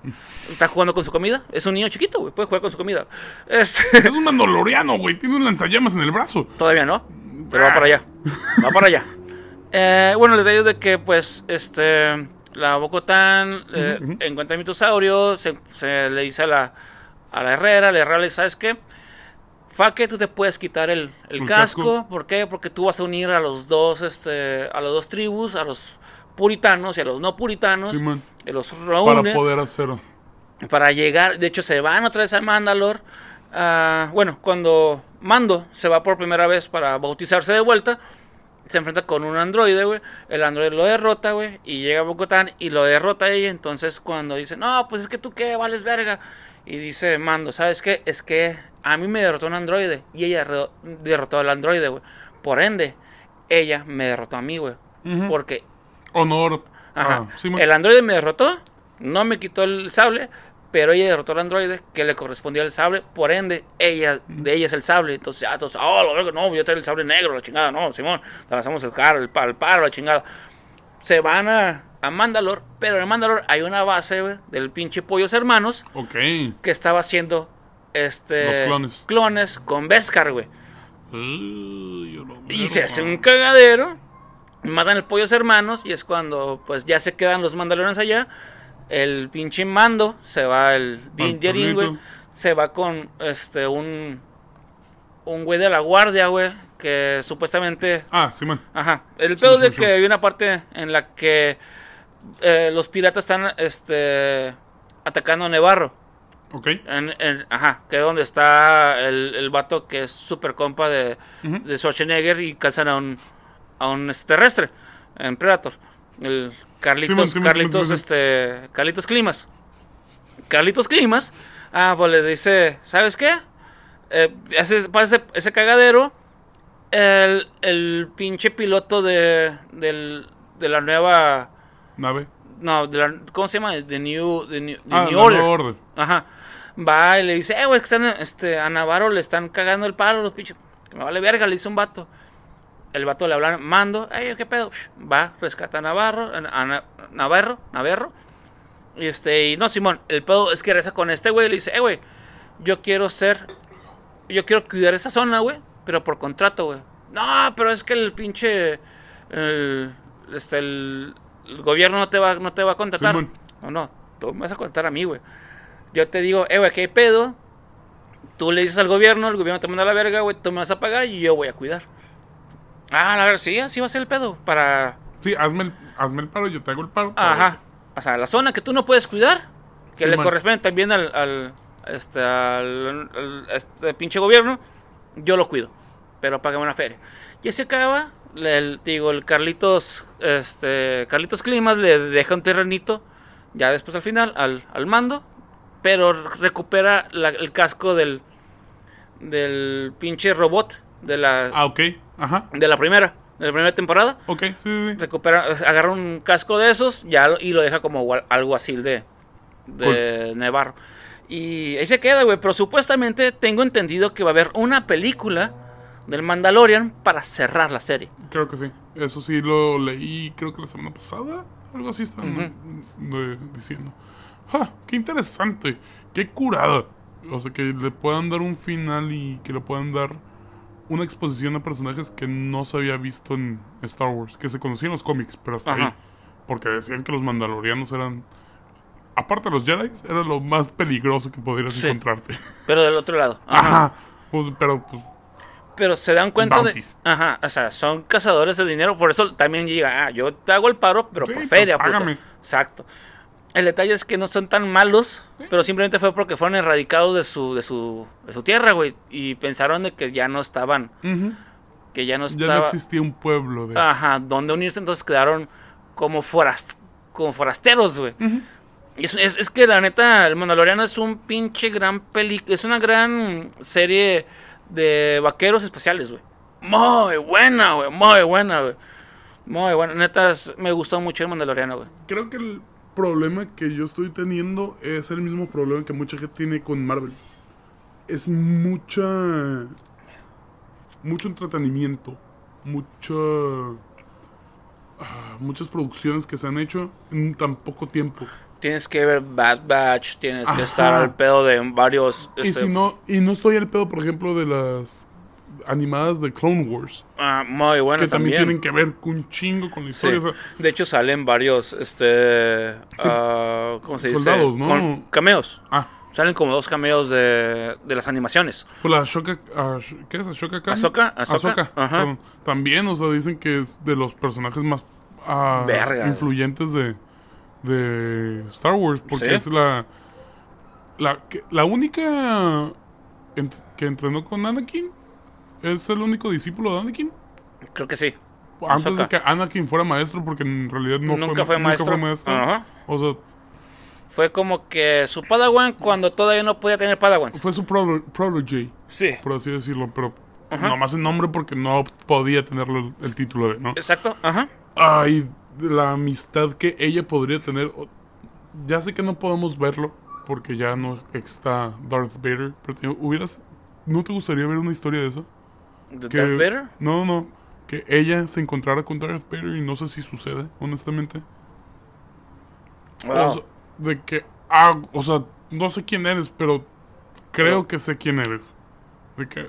Está jugando con su comida. Es un niño chiquito, güey. Puede jugar con su comida. Este, Es un mandaloriano, güey. Tiene un lanzallamas en el brazo. todavía no. Pero va para allá. Va para allá. Eh, bueno, el detalle de que, pues, este. La Bocotán eh, encuentra el mitosaurio. Se, se le dice a la, a la herrera. La herrera le dice: ¿Sabes qué? Faque, tú te puedes quitar el, el El casco. casco. ¿Por qué? Porque tú vas a unir a los dos, este, a los dos tribus, a los puritanos y a los no puritanos. Y los Para reúne poder hacerlo. para llegar, de hecho se van otra vez a Mandalor. bueno, cuando Mando se va por primera vez para bautizarse de vuelta, se enfrenta con un androide, güey. El androide lo derrota, güey, y llega a Bocotán y lo derrota a ella. Entonces cuando dice, no, pues es que tú qué, vales verga. Y dice Mando, ¿sabes qué? Es que a mí me derrotó un androide y ella derrotó al androide, güey. Por ende, ella me derrotó a mí, güey. Porque Honor. Ajá. Ah, el androide me derrotó, no me quitó el sable, pero ella derrotó al androide que le correspondía el sable, por ende, ella, de ella es el sable. Entonces, ya, entonces, oh, verga, no, a traer el sable negro, la chingada, no, Simón, lanzamos el carro, el, pa- el paro, la chingada. Se van a, a Mandalor, pero en Mandalor hay una base, del pinche Pollos Hermanos Ok. que estaba haciendo este Los clones. clones con Beskar, güey. Yo lo Y se hace un cagadero. Matan el pollos hermanos. Y es cuando pues ya se quedan los mandalorianos allá. El pinche mando. Se va el Din güey. Se va con este un. Un güey de la guardia, güey. Que supuestamente. Ah, Simón. Ajá. El pedo es de sí, que sí. hay una parte en la que eh, los piratas están este, atacando a Nevarro. Ok. En, en- ajá, que es donde está el, el vato que es super compa de, de Schwarzenegger y cazan a un, a un extraterrestre en Predator. El Carlitos, Carlitos, este, Carlitos Climas. Carlitos Climas, ah, pues le dice, ¿sabes qué? Eh, hace, pasa ese, ese cagadero, el, el pinche piloto de, del- de la nueva, Nave. no, de la, ¿cómo se llama? De New, de New, de Ah, New Order. Ajá. Va y le dice, eh, güey, que están, este, a Navarro le están cagando el palo los pinches. Que me vale verga, le dice un vato. El vato le habla, mando, eh, ¿qué pedo? Va, rescata a Navarro, a, Na- Navarro, Navarro. Y este, y no, Simón, el pedo es que reza con este güey y le dice, eh, güey, yo quiero ser, yo quiero cuidar esa zona, güey, pero por contrato, güey. No, pero es que el pinche, el, este, el, el gobierno no te va, no te va a contratar. Simón. No, no, tú me vas a contratar a mí, güey. Yo te digo, eh, güey, ¿qué pedo? Tú le dices al gobierno, el gobierno te manda a la verga, güey, tú me vas a pagar y yo voy a cuidar. Ah, la verdad, sí, así va a ser el pedo. Para. Sí, hazme el, hazme el paro, yo te hago el paro. Ajá. O sea, la zona que tú no puedes cuidar, que Sí, le man. corresponde también al, al, este, al, al- este pinche gobierno, yo lo cuido. Pero págame una feria. Y así acaba. le- El, digo, el Carlitos, este, Carlitos Climas le deja un terrenito, ya después al final, al, al mando, pero recupera la- el casco del, del pinche robot de la, Ah, ok. Ajá. de la primera, de la primera temporada Ok, sí, sí. recupera, agarra un casco de esos ya y lo deja como algo así de, de Nevarro. Y ahí se queda, güey. Pero supuestamente tengo entendido que va a haber una película del Mandalorian para cerrar la serie. Creo que sí. Eso sí lo leí, creo que la semana pasada. Algo así están diciendo. ¡Ja! ¡Qué interesante! ¡Qué curada! O sea, que le puedan dar un final y que le puedan dar una exposición a personajes que no se había visto en Star Wars. Que se conocían en los cómics, pero hasta Ajá. ahí. Porque decían que los mandalorianos eran... Aparte de los Jedi, era lo más peligroso que pudieras Sí. encontrarte. Pero del otro lado. Ajá. Ajá. Pues, pero, pues, Pero se dan cuenta Bounties. de. Ajá. O sea, son cazadores de dinero. Por eso también llega. Ah, yo te hago el paro, pero Sí, por feria, puto. págame. Exacto. El detalle es que no son tan malos, pero simplemente fue porque fueron erradicados de su, de su, de su tierra, güey. Y pensaron de que ya no estaban, que ya no ya estaba. no existía un pueblo de... Ajá, donde unirse, entonces quedaron como, forast, como forasteros, güey. Ujú. Y es, es, es que la neta, el Mandaloriano es un pinche gran peli, es una gran serie de vaqueros especiales, güey. Muy buena, güey, muy buena, güey. Muy buena, neta, me gustó mucho el Mandaloriano, güey. Creo que el problema que yo estoy teniendo es el mismo problema que mucha gente tiene con Marvel. Es mucha. mucho entretenimiento. Mucha. ah, muchas producciones que se han hecho en tan poco tiempo. Tienes que ver Bad Batch, tienes que estar al pedo de varios... Y este, si no. Y no estoy al pedo, por ejemplo, de las animadas de Clone Wars. ah, muy buenas que también, también. tienen que ver un chingo con la Sí. historia. o sea, De hecho salen varios, este... Sí. ah, ¿Cómo se dice? Soldados, ¿no? Con cameos. ah, Salen como dos cameos de, de las animaciones. Pues la Ashoka, Ash- ¿qué es Ashoka Khan? Ahsoka, Ahsoka, ajá. También, o sea, dicen que es de los personajes más ah, Verga. influyentes de, de Star Wars, porque Sí. es la la, que- la única que entrenó con Anakin. Es el único discípulo de Anakin. Creo que sí. Antes Ahsoka. de que Anakin fuera maestro, porque en realidad no nunca fue, fue maestro. Nunca fue maestro. Ajá. O sea, Fue como que su Padawan cuando todavía no podía tener Padawan. fue su pro- protege, Sí. por así decirlo, pero Ajá. nomás el nombre porque no podía tenerlo el, título de, ¿no? Exacto, ajá. Ay, la amistad que ella podría tener. Ya sé que no podemos verlo porque ya no está Darth Vader, pero te- hubieras ¿no te gustaría ver una historia de eso? ¿De Que- Darth Vader? No, no, que ella se encontrara con Darth Vader y no sé si sucede, honestamente. Wow. O sea, de que ah, o sea, no sé quién eres, pero creo que sé quién eres. De que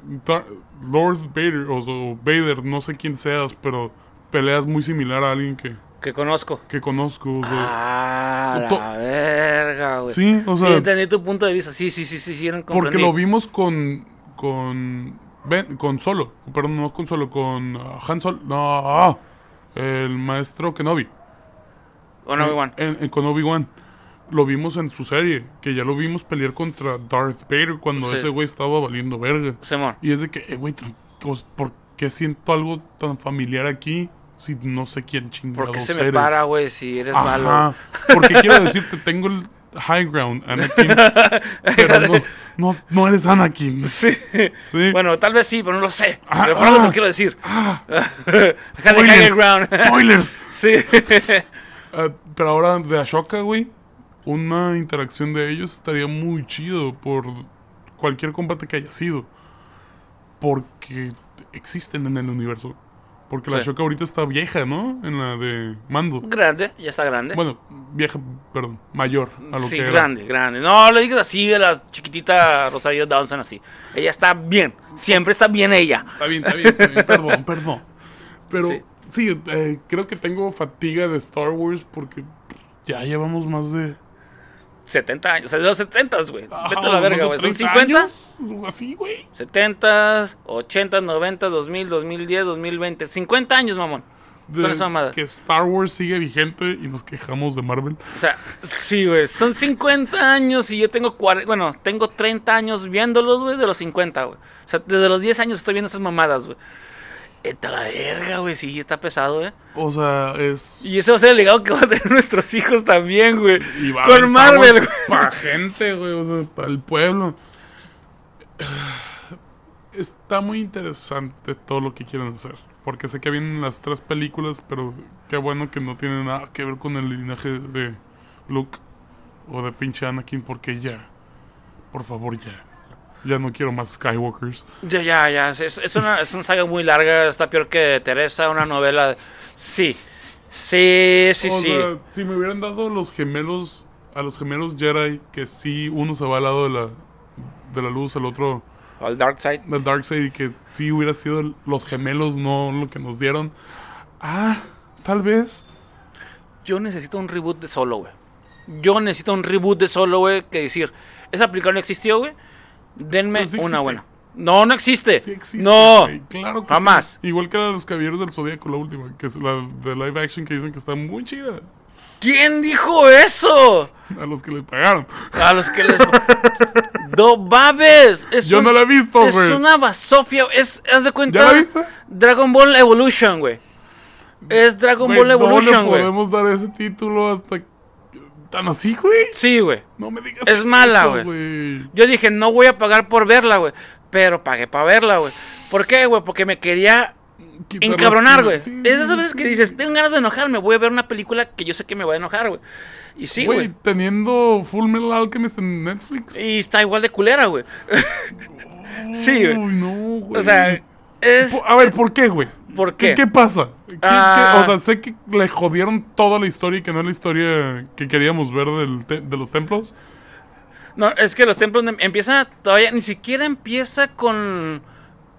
Lord Vader o, o Vader, no sé quién seas, pero peleas muy similar a alguien que Que conozco. que conozco. o sea. Ah, la verga, güey. sí, o sí, sea, entendí tu punto de vista. Sí, sí, sí, sí, sí, porque comprendí. lo vimos con con Ben- con Solo, perdón, no con Solo, con ah, Han Solo, no, el maestro Kenobi. Con Obi-Wan. Con Obi-Wan. Lo vimos en su serie, que ya lo vimos pelear contra Darth Vader cuando Sí. ese güey estaba valiendo verga. Simón. Y es de que, eh, güey, ¿por qué siento algo tan familiar aquí si no sé quién chingados ¿Por qué se me eres? para, güey, si eres Ajá, malo? porque quiero decirte, tengo el high ground, Anakin, pero no, no, no eres Anakin. Sí. Sí. Bueno, tal vez sí, pero no lo sé. Ah, pero por ah. lo quiero decir. Ah, de high ground. spoilers. sí. Ah, pero ahora de Ashoka, güey, una interacción de ellos estaría muy chido por cualquier combate que haya sido. Porque existen en el universo. Porque la Sí. Ashoka ahorita está vieja, ¿no? En la de Mando. grande, ya está grande. Bueno, vieja, perdón, mayor a lo sí, que era. grande, grande. No le digas así a la chiquitita Rosario Dawson así. Ella está bien. Siempre está bien ella. Está bien, está bien, está bien. perdón, perdón. Pero Sí. sí, eh, creo que tengo fatiga de Star Wars porque ya llevamos más de... 70 años. O sea, de los 70, güey. Vete a la verga, güey. Son 30 50. años, Así, güey. 70, 80, 90, 2000, 2010, 2020. 50 años, mamón. De Con esa mamada. que Star Wars sigue vigente y nos quejamos de Marvel. O sea, sí, güey. Son 50 años y yo tengo 40. Bueno, tengo 30 años viéndolos, güey, de los 50, güey. O sea, desde los 10 años estoy viendo esas mamadas, güey. Está la verga, güey. Sí, está pesado, eh. O sea, es... Y ese va a ser el legado que van a tener nuestros hijos también, güey. y va Con Marvel, güey. Para gente, güey, o sea, para el pueblo. Está muy interesante todo lo que quieren hacer. Porque sé que vienen las tres películas, pero qué bueno que no tiene nada que ver con el linaje de Luke o de pinche Anakin, porque ya, por favor, ya. Ya no quiero más Skywalkers. Ya, ya, ya. Es, es una, es una saga muy larga. Está peor que Teresa, una novela. Sí. Sí, sí, o sí. sea, si me hubieran dado los gemelos, a los gemelos Jedi, que sí, uno se va al lado de la, de la luz, el otro Al Dark Side. del Darkseid, y que sí hubiera sido los gemelos, no lo que nos dieron. Ah, tal vez. Yo necesito un reboot de Solo, güey. Yo necesito un reboot de Solo, güey. Que decir, esa película no existió, güey. Denme sí una buena. No, no existe. Sí existe. no. güey, claro que jamás. sí. Igual que la de los caballeros del Zodíaco, la última, que es la de live action que dicen que está muy chida. ¿Quién dijo eso? A los que le pagaron. A los que les. ¡No babes! Es Yo un- no la he visto, Es güey. una basofia. Es, haz de cuenta. ¿Ya la viste? Dragon Ball Evolution, güey. Es Dragon Güey, Ball no Evolution, le güey. podemos dar ese título hasta... ¿Tan así, güey? Sí, güey. No me digas Es mala, güey. Yo dije, no voy a pagar por verla, güey. Pero pagué para verla, güey. ¿Por qué, güey? Porque me quería Quitar encabronar, güey. Sí, es esas veces que dices, tengo ganas de enojarme, voy a ver una película que yo sé que me va a enojar, güey. Y sí, Güey, güey. teniendo Full Metal Alchemist en Netflix. Y está igual de culera, güey. sí, güey. Uy, no, güey. O sea, es... A ver, ¿por qué, güey? ¿Por qué? ¿Qué, pasa? ¿Qué- Ah. qué- O sea, sé que le jodieron toda la historia y que no es la historia que queríamos ver del te- de los templos. No, es que los templos em- empiezan todavía, ni siquiera empieza con,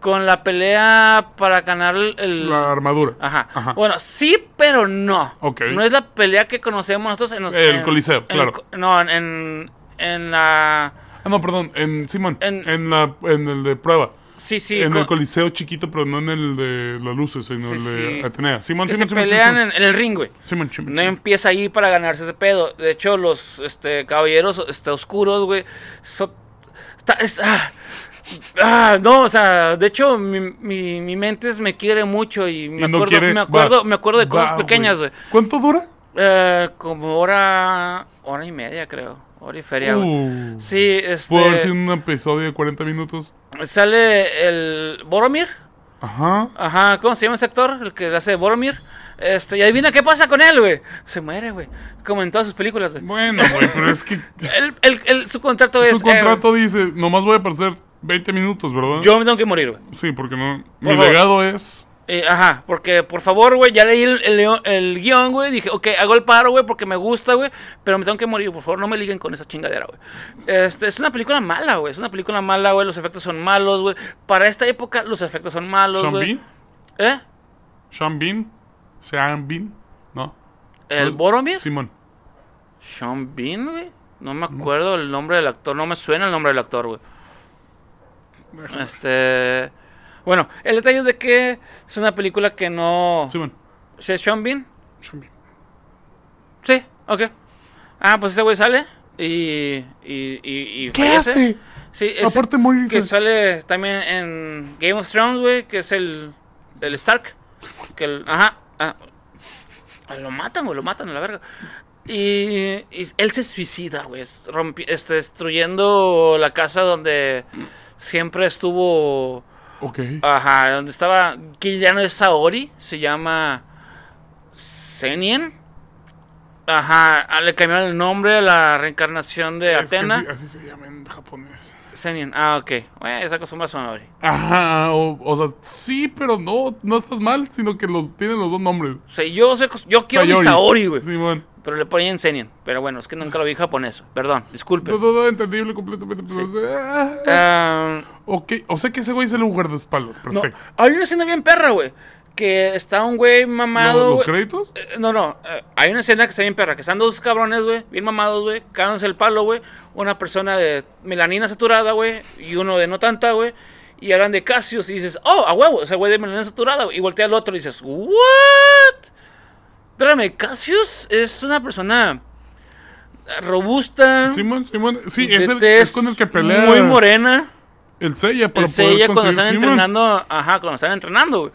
con la pelea para ganar el... La armadura. Ajá. Ajá. Bueno, sí, pero no. Ok. No es la pelea que conocemos nosotros en los... El en- Coliseo, en claro. no, en, en la... Ah, no, perdón, en Simón. En- En, la, en el de prueba. Sí, sí. en el Coliseo chiquito, pero no en el de las luces, sino Sí, el de sí. Atenea. Simón, que Simón, se Simón, pelean en, en el ring, güey. Simón, Simón, No empieza ahí para ganarse ese pedo. De hecho, los este, caballeros este, oscuros, güey, son... está- es- ah, ah, no, o sea, de hecho, mi, mi, mi mente me quiere mucho y me Y no acuerdo, quiere- me acuerdo, va, me acuerdo de cosas va, pequeñas, güey. ¿Cuánto dura? Eh, como hora, hora y media, creo. Hora y feria. Uh, Sí, este... Pudo haber sido un episodio de 40 minutos. Sale el Boromir. Ajá. Ajá, ¿cómo se llama ese actor? El que hace Boromir. Este, y adivina qué pasa con él, güey. Se muere, güey. Como en todas sus películas, güey. Bueno, güey, pero es que El, el, el- su contrato es. su eh, contrato dice, nomás voy a aparecer 20 minutos, ¿verdad? yo me tengo que morir, güey. Sí, porque no. Por Mi favor. legado es. Eh, ajá, porque por favor, güey, ya leí el, el, el guion, güey. Dije, ok, hago el paro, güey, porque me gusta, güey. Pero me tengo que morir, por favor, no me liguen con esa chingadera, güey. Este, es una película mala, güey. Es una película mala, güey. Los efectos son malos, güey. Para esta época, los efectos son malos, Sean güey. Bean. ¿Eh? Sean Bean. Sean Bean. No. ¿El Boromir? Simón. Sean Bean, güey. No me acuerdo el nombre del actor. No me suena el nombre del actor, güey. Este. Bueno, el detalle es de que es una película que no. Simón. ¿Sí es Sean Bean? Sean Bean. Sí, ok. Ah, pues ese güey sale y. y, y, y ¿Qué fallece. hace? Sí, es- Aparte morirse. que sale también en Game of Thrones, güey, que es el, el Stark. Que el, ajá. ah, lo matan, güey, lo matan a la verga. Y, y él se suicida, güey, rompi- este, destruyendo la casa donde siempre estuvo. Ok. Ajá, donde estaba. Que ya no es Saori, se llama. Senien. Ajá, ah, le cambiaron el nombre a la reencarnación de Es Atena. así, así se llama en japonés. Senien, ah, ok. Bueno, esa cosa más Saori. Ajá, o, o sea, sí, pero no, no estás mal, sino que los tienen los dos nombres. Sí, yo yo quiero mi. Saori, güey. Simón. Pero le ponían Senien. Pero bueno, es que nunca lo vi en japonés. Perdón, disculpe. Todo, todo entendible completamente. Pero, Sí. ah, ok, o sea que ese güey es el guardaespaldas. no, Perfecto. hay una escena bien perra, güey. Que está un güey mamado. ¿Los, créditos? Eh, No, no, eh, hay una escena que está bien perra, que están dos cabrones, güey, bien mamados, güey, cáganse el palo, güey, una persona de melanina saturada, güey, y uno de no tanta, güey, y hablan de Cassius y dices, oh, a huevo, ese güey de melanina saturada, y voltea al otro y dices, what? Espérame, Cassius es una persona robusta, Simón, Simón. Sí, es, el, es con el que pelea. muy morena, El Seiya para el poder cuando están entrenando, ajá, cuando están entrenando, güey.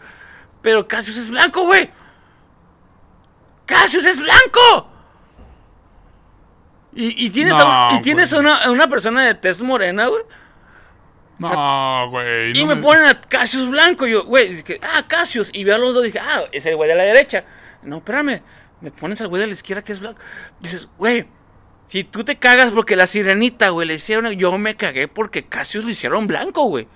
Pero Cassius es blanco, güey. Cassius es blanco. Y, y tienes, a, y tienes a una, a una persona de tez morena, güey. No, güey. Y no me ponen a Cassius blanco. Y yo, güey, dije, ah, Cassius. Y veo a los dos y dije, ah, es el güey de la derecha. No, espérame. Me pones al güey de la izquierda que es blanco. Dices, güey, si tú te cagas porque la sirenita, güey, le hicieron. Yo me cagué porque Cassius le hicieron blanco, güey.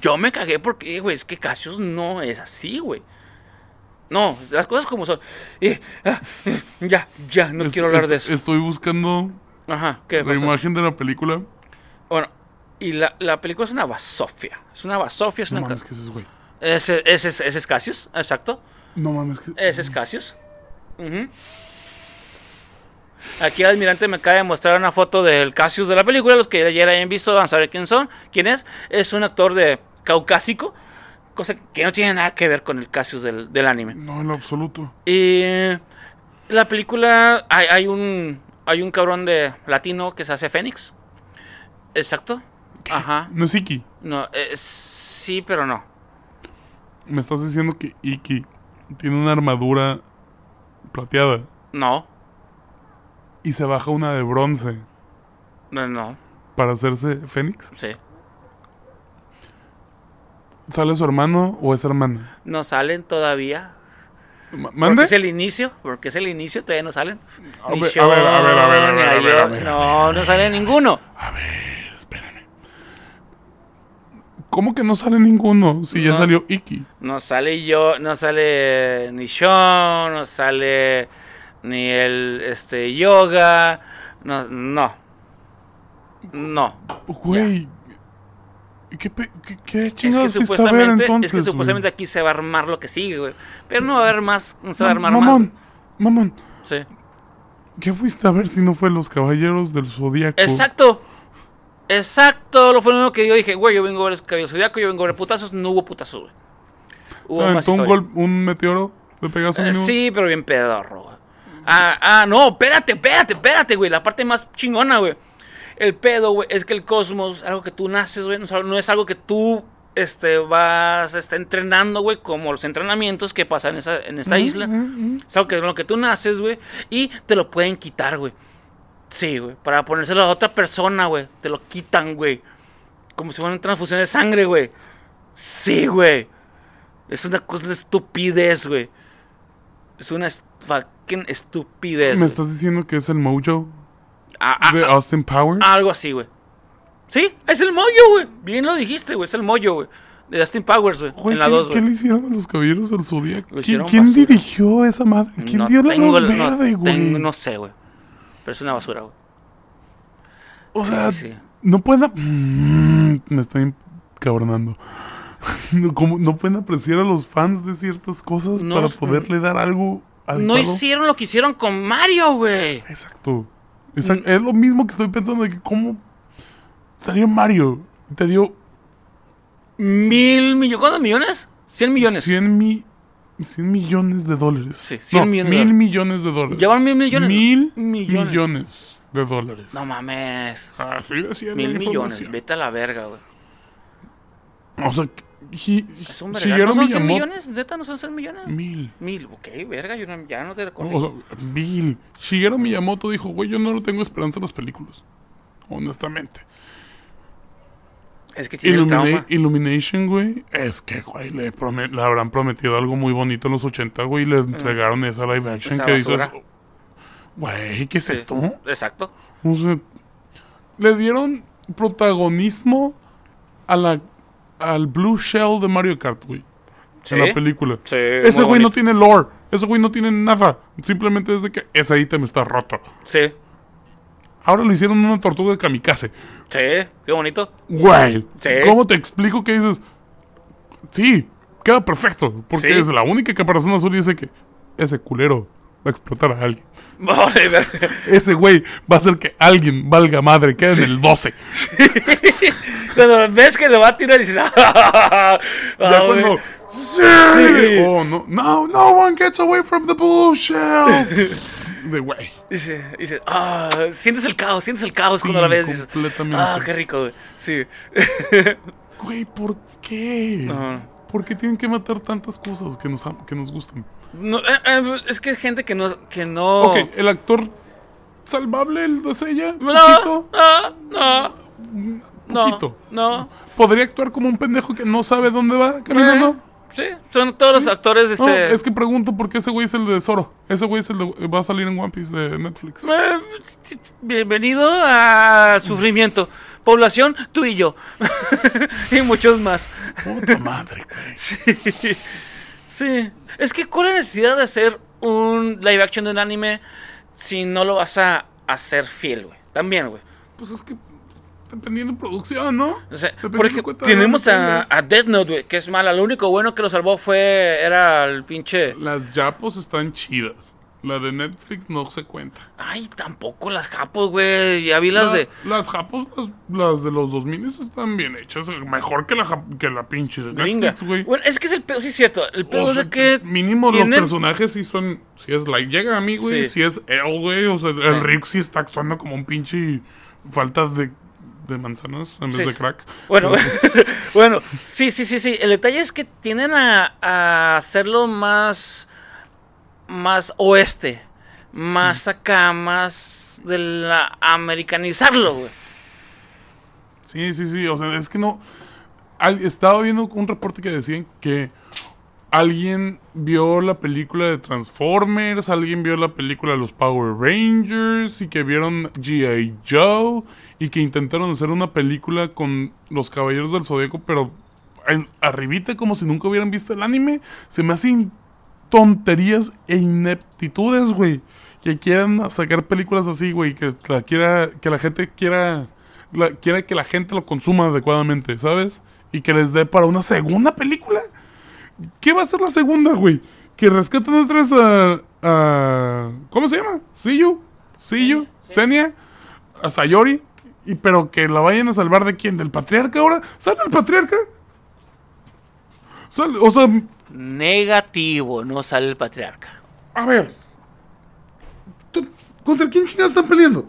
Yo me cagué porque, güey, es que Cassius no es así, güey. No, las cosas como son. Y, ah, eh, ya, ya, no Es- quiero hablar es- de eso. Estoy buscando Ajá, ¿qué la imagen de la película. Bueno, y la, la película es una basofia. Es una basofia, es No una. mames, ese es güey. Ese, ese, es- ese es Cassius, exacto. No mames, que. Ese es Cassius. Ujú. Aquí el almirante me acaba de mostrar una foto del Cassius de la película. Los que ya la hayan visto van a saber quién son. ¿Quién es? Es un actor de caucásico. Cosa que no tiene nada que ver con el Cassius del, del anime. No, en lo absoluto. Y la película hay, hay un hay un cabrón de latino que se hace Fénix. Exacto. Ajá. No es Iki. No, eh, sí, pero no. Me estás diciendo que Iki tiene una armadura plateada No. y se baja una de bronce No, no. para hacerse Fénix. Sí. ¿Sale su hermano o es hermana? No salen todavía. Ma- Porque ¿Mande? es el inicio, porque es el inicio, todavía no salen. A ver, a ver, a ver, a ver. No, no sale ninguno. A ver. ¿Cómo que no sale ninguno? Si ya salió Iki. No sale yo, no sale ni Sean, no sale ni el este yoga, no, no. No. Güey. ¿Qué, qué, qué Es que chingados fuiste a ver supuestamente, entonces? es que güey? supuestamente aquí se va a armar lo que sigue, güey. Pero no va a haber más, no se va a armar mamón, más. mamón. Sí. ¿Qué fuiste a ver si no fue Los Caballeros del Zodíaco? Exacto. Exacto, lo fue lo único que yo dije, güey, yo vengo a ver Cabello Zodiaco, yo vengo a ver putazos, no hubo putazos, güey. Hubo ¿Se aventó un, gol, un meteoro de Pegaso Eh, sí, pero bien pedorro, güey. Ah, ah, no, espérate, espérate, espérate, güey. La parte más chingona, güey. El pedo, güey, es que el cosmos, algo que tú naces, güey, no es algo- que tú este, vas este, entrenando, güey, como los entrenamientos que pasan en, esa, en esta isla. Es algo que lo que tú naces, güey, y te lo pueden quitar, güey. Sí, güey, para ponérselo a otra persona, güey. Te lo quitan, güey. Como si fuera una transfusión de sangre, güey. Sí, güey. Es una cosa de estupidez, güey. Es una est- fucking estupidez. ¿Me estás diciendo que es el Mojo Ah, ah, de ah, Austin Powers? algo así, güey. Sí, es el mollo, güey. Bien lo dijiste, güey. Es el mollo, güey. De Justin Powers, güey. En la ¿qué, 2, qué le hicieron a los Caballeros del Zodíaco? Lo ¿Qui- hicieron ¿Quién dirigió esa madre? ¿Quién No dio la luz verde, güey? no sé, güey. Pero es una basura, güey. o Sí, sea, sí, sí. no pueden... Mm, me estoy cabronando. No, como- no pueden apreciar a los fans de ciertas cosas No, para poderle dar algo No adecuado. hicieron lo que hicieron con Mario, güey. Exacto. Exact- Es lo mismo que estoy pensando de que cómo salió Mario y te dio Mil millones. ¿Cuántos millones? 100 millones. 100 mi... 100 millones de dólares. Sí, 100 No, millones de mil millones de dólares. ¿Ya van mil millones? Mil Millones. millones, de dólares. No mames. Así decía Mil millones. Vete a la verga, güey. O sea, Hi- Es un verga. ¿No son 100 Miyamoto- millones? ¿Neta no son 100 millones? Mil. Mil. Ok, verga, yo no- ya no te O recuerdo. sea, mil. Shigeru Miyamoto dijo, güey, yo no tengo esperanza en las películas. Honestamente. Es que tiene Illumina-. Illumination, güey, es que, güey, le, habrán prometido algo muy bonito en los 80, güey, y le entregaron esa live action Mm. Esa que dices, güey, ¿qué es Sí, esto? Exacto. O sea, le dieron protagonismo a la, al Blue Shell de Mario Kart, güey, Sí. en la película. Sí, Ese güey no tiene lore, ese güey no tiene nada, simplemente es de que ese ítem está roto. Sí. Ahora lo hicieron una tortuga de kamikaze. Sí, qué bonito. Güey, Sí. ¿cómo te explico que dices? Sí, queda perfecto. Porque Sí. es la única caparazón azul y dice que ese culero va a explotar a alguien. Ese güey va a hacer que alguien valga madre, quede en el 12. Cuando ves que lo va a tirar dices, ah, ya cuando. ¡Sí! Sí. Oh, no, no, no one gets away from the blue shell. De güey. Dice, dice, ah, sientes el caos, sientes el caos Sí, cuando la ves. Dices, completamente. ah, qué rico, güey. Sí. Güey, ¿por qué? No. ¿Por qué tienen que matar tantas cosas que nos, que nos gustan? No, eh, eh, es que es gente que no, que no. Ok, el actor salvable, el de Sella, No, poquito, no, no, poquito. no, no. Podría actuar como un pendejo que no sabe dónde va caminando. Sí, son todos los actores, No, este. es que pregunto por qué ese güey es el de Zoro. Ese güey es el de, va a salir en One Piece de Netflix. Eh, Bienvenido a Sufrimiento. Población, tú y yo. y muchos más. Puta madre, güey. Sí. Sí. Es que, ¿cuál es la necesidad de hacer un live action de un anime si no lo vas a hacer fiel, güey? También, güey. Pues es que dependiendo de producción, ¿no? O sea, porque tenemos a, a Death Note, güey, que es mala. Lo único bueno que lo salvó fue. Era el pinche. Las Japos están chidas. La de Netflix no se cuenta. Ay, tampoco las japos, güey. Ya vi las La- de. Las Japos, las, las de los 2000 están bien hechas. Mejor que la, que la pinche de. Netflix, güey. Bueno, es que es el pedo, sí es cierto. El pedo O es sea, que. mínimo tienen- los personajes sí son. Si es like llega a mí, güey. Sí. Si es él, güey. O sea, el Rick sí está actuando como un pinche falta de, de manzanas en vez de crack. Bueno, Pero- bueno, sí, sí, sí, sí. El detalle es que tienden a, a hacerlo más, más oeste, más acá, más de la americanizarlo, güey. Sí, sí, sí. O sea, es que no. al- estaba viendo un reporte que decían que alguien vio la película de Transformers, alguien vio la película de los Power Rangers y que vieron G.I. Joe y que intentaron hacer una película con los Caballeros del Zodíaco, pero en- arribita como si nunca hubieran visto el anime. Se me hacen tonterías e ineptitudes, güey. Que quieran sacar películas así, güey. Que la quiera, que la gente quiera, la- quiera que la gente lo consuma adecuadamente, ¿sabes? Y que les dé para una segunda película. ¿Qué va a ser la segunda, güey? Que rescaten otra vez a, a- ¿Cómo se llama? ¿Siyu? ¿Siyu? ¿Senia? ¿A Sayori? Y pero que la vayan a salvar de quién? ¿Del patriarca ahora? ¿Sale el patriarca? Sale, o sea, Negativo, no sale el patriarca. a ver. ¿tú- ¿Contra quién chingados están peleando?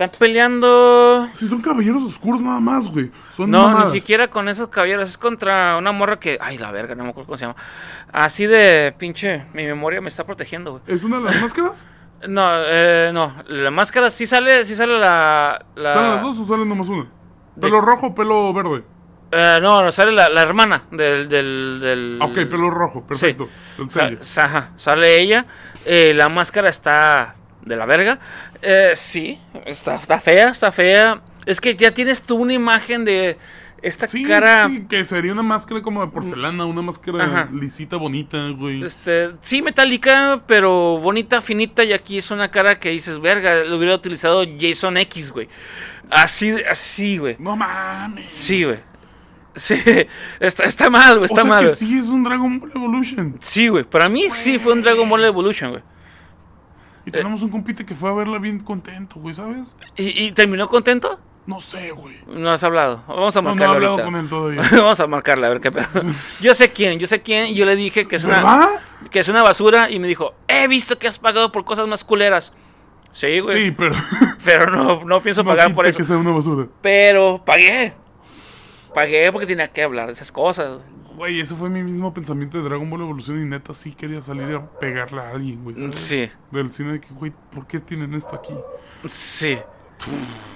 Están peleando. Si son caballeros oscuros nada más, güey. Son No, mamadas. ni siquiera con esos caballeros. Es contra una morra que. Ay, la verga, no me acuerdo cómo se llama. Así de pinche. Mi memoria me está protegiendo, güey. ¿Es una de las máscaras? No, eh, no. La máscara sí sale, sí sale la. la ¿Salen las dos o salen nomás una? ¿Pelo rojo o pelo verde? Eh, no, no, sale la, la hermana del. del, del- Ah, ok, pelo rojo, perfecto. Sello. sa- ajá, sale ella. eh, la máscara está de la verga. Eh, sí, está, está fea, está fea. Es que ya tienes tú una imagen de esta Sí, cara. sí, que sería una máscara como de porcelana, una máscara Ajá. lisita, bonita, güey. Este, sí, metálica, pero bonita, finita. Y aquí es una cara que dices, verga, lo hubiera utilizado Jason X, güey. Así, así, güey. No mames. Sí, güey. Sí, está, está mal, güey, O está sea mal. que sí es un Dragon Ball Evolution. Sí, güey. Para mí sí fue un Dragon Ball Evolution, güey. Y tenemos un compite que fue a verla bien contento, güey, ¿sabes? ¿Y, y terminó contento? No sé, güey. No has hablado. Vamos a No, no he marcarla hablado ahorita. con él todavía. Vamos a marcarla, a ver qué pedo. Yo sé quién, yo sé quién, y yo le dije que es una, ¿Verdad? que es una basura, y me dijo, he visto que has pagado por cosas más culeras. Sí, güey. Sí, pero. Pero no, no pienso no pagar por eso. que sea una basura. Pero pagué. Pagué porque tenía que hablar de esas cosas. Güey, ese fue mi mismo pensamiento de Dragon Ball Evolución y neta sí quería salir a pegarle a alguien, güey. ¿sabes? Sí. Del cine de que, güey, ¿por qué tienen esto aquí? Sí.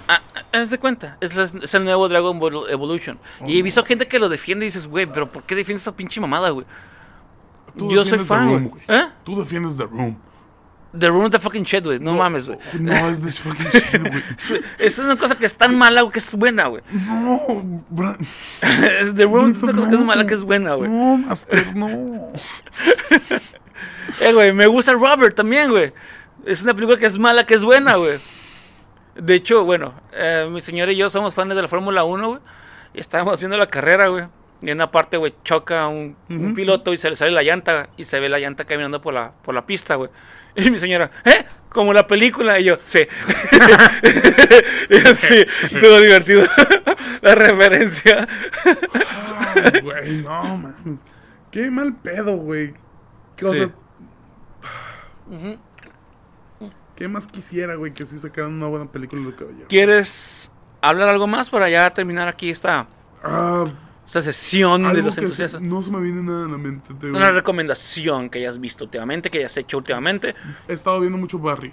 Ah, ah, haz de cuenta, es, la- es el nuevo Dragon Ball Evolution. Y he visto gente que lo defiende y dices, güey, pero ¿por qué defiendes esa pinche mamada, güey? Yo soy fan, The Room, güey. ¿Eh? Tú defiendes The Room. The Room of the fucking shit, güey. No, mames, güey. No, es this fucking shit, güey. Es, una cosa que es tan mala, güey, que es buena, güey. No, Es The Room es una cosa que es mala, que es buena, güey. No, Master, no. Eh, güey, me gusta Robert también, güey. Es una película que es mala, que es buena, güey. De hecho, bueno, eh, mi señora y yo somos fans de la Fórmula 1, güey. Y estábamos viendo la carrera, güey. Y en una parte, güey, choca un, un piloto y se le sale la llanta. Y se ve la llanta caminando por la, por la pista, güey. Y mi señora, ¿eh? Como la película. Y yo, sí. y yo, sí, estuvo divertido. la referencia. Ay, güey, no, man. Qué mal pedo, güey. ¿Qué, Sí. sea. ¿Qué más quisiera, güey, que sí sacaran una buena película de caballero? ¿Quieres hablar algo más para ya terminar aquí esta, Ah, esta sesión de los entusiastas? no se me viene nada a la mente. te. Una recomendación que hayas visto últimamente, que hayas hecho últimamente. He estado viendo mucho Barry.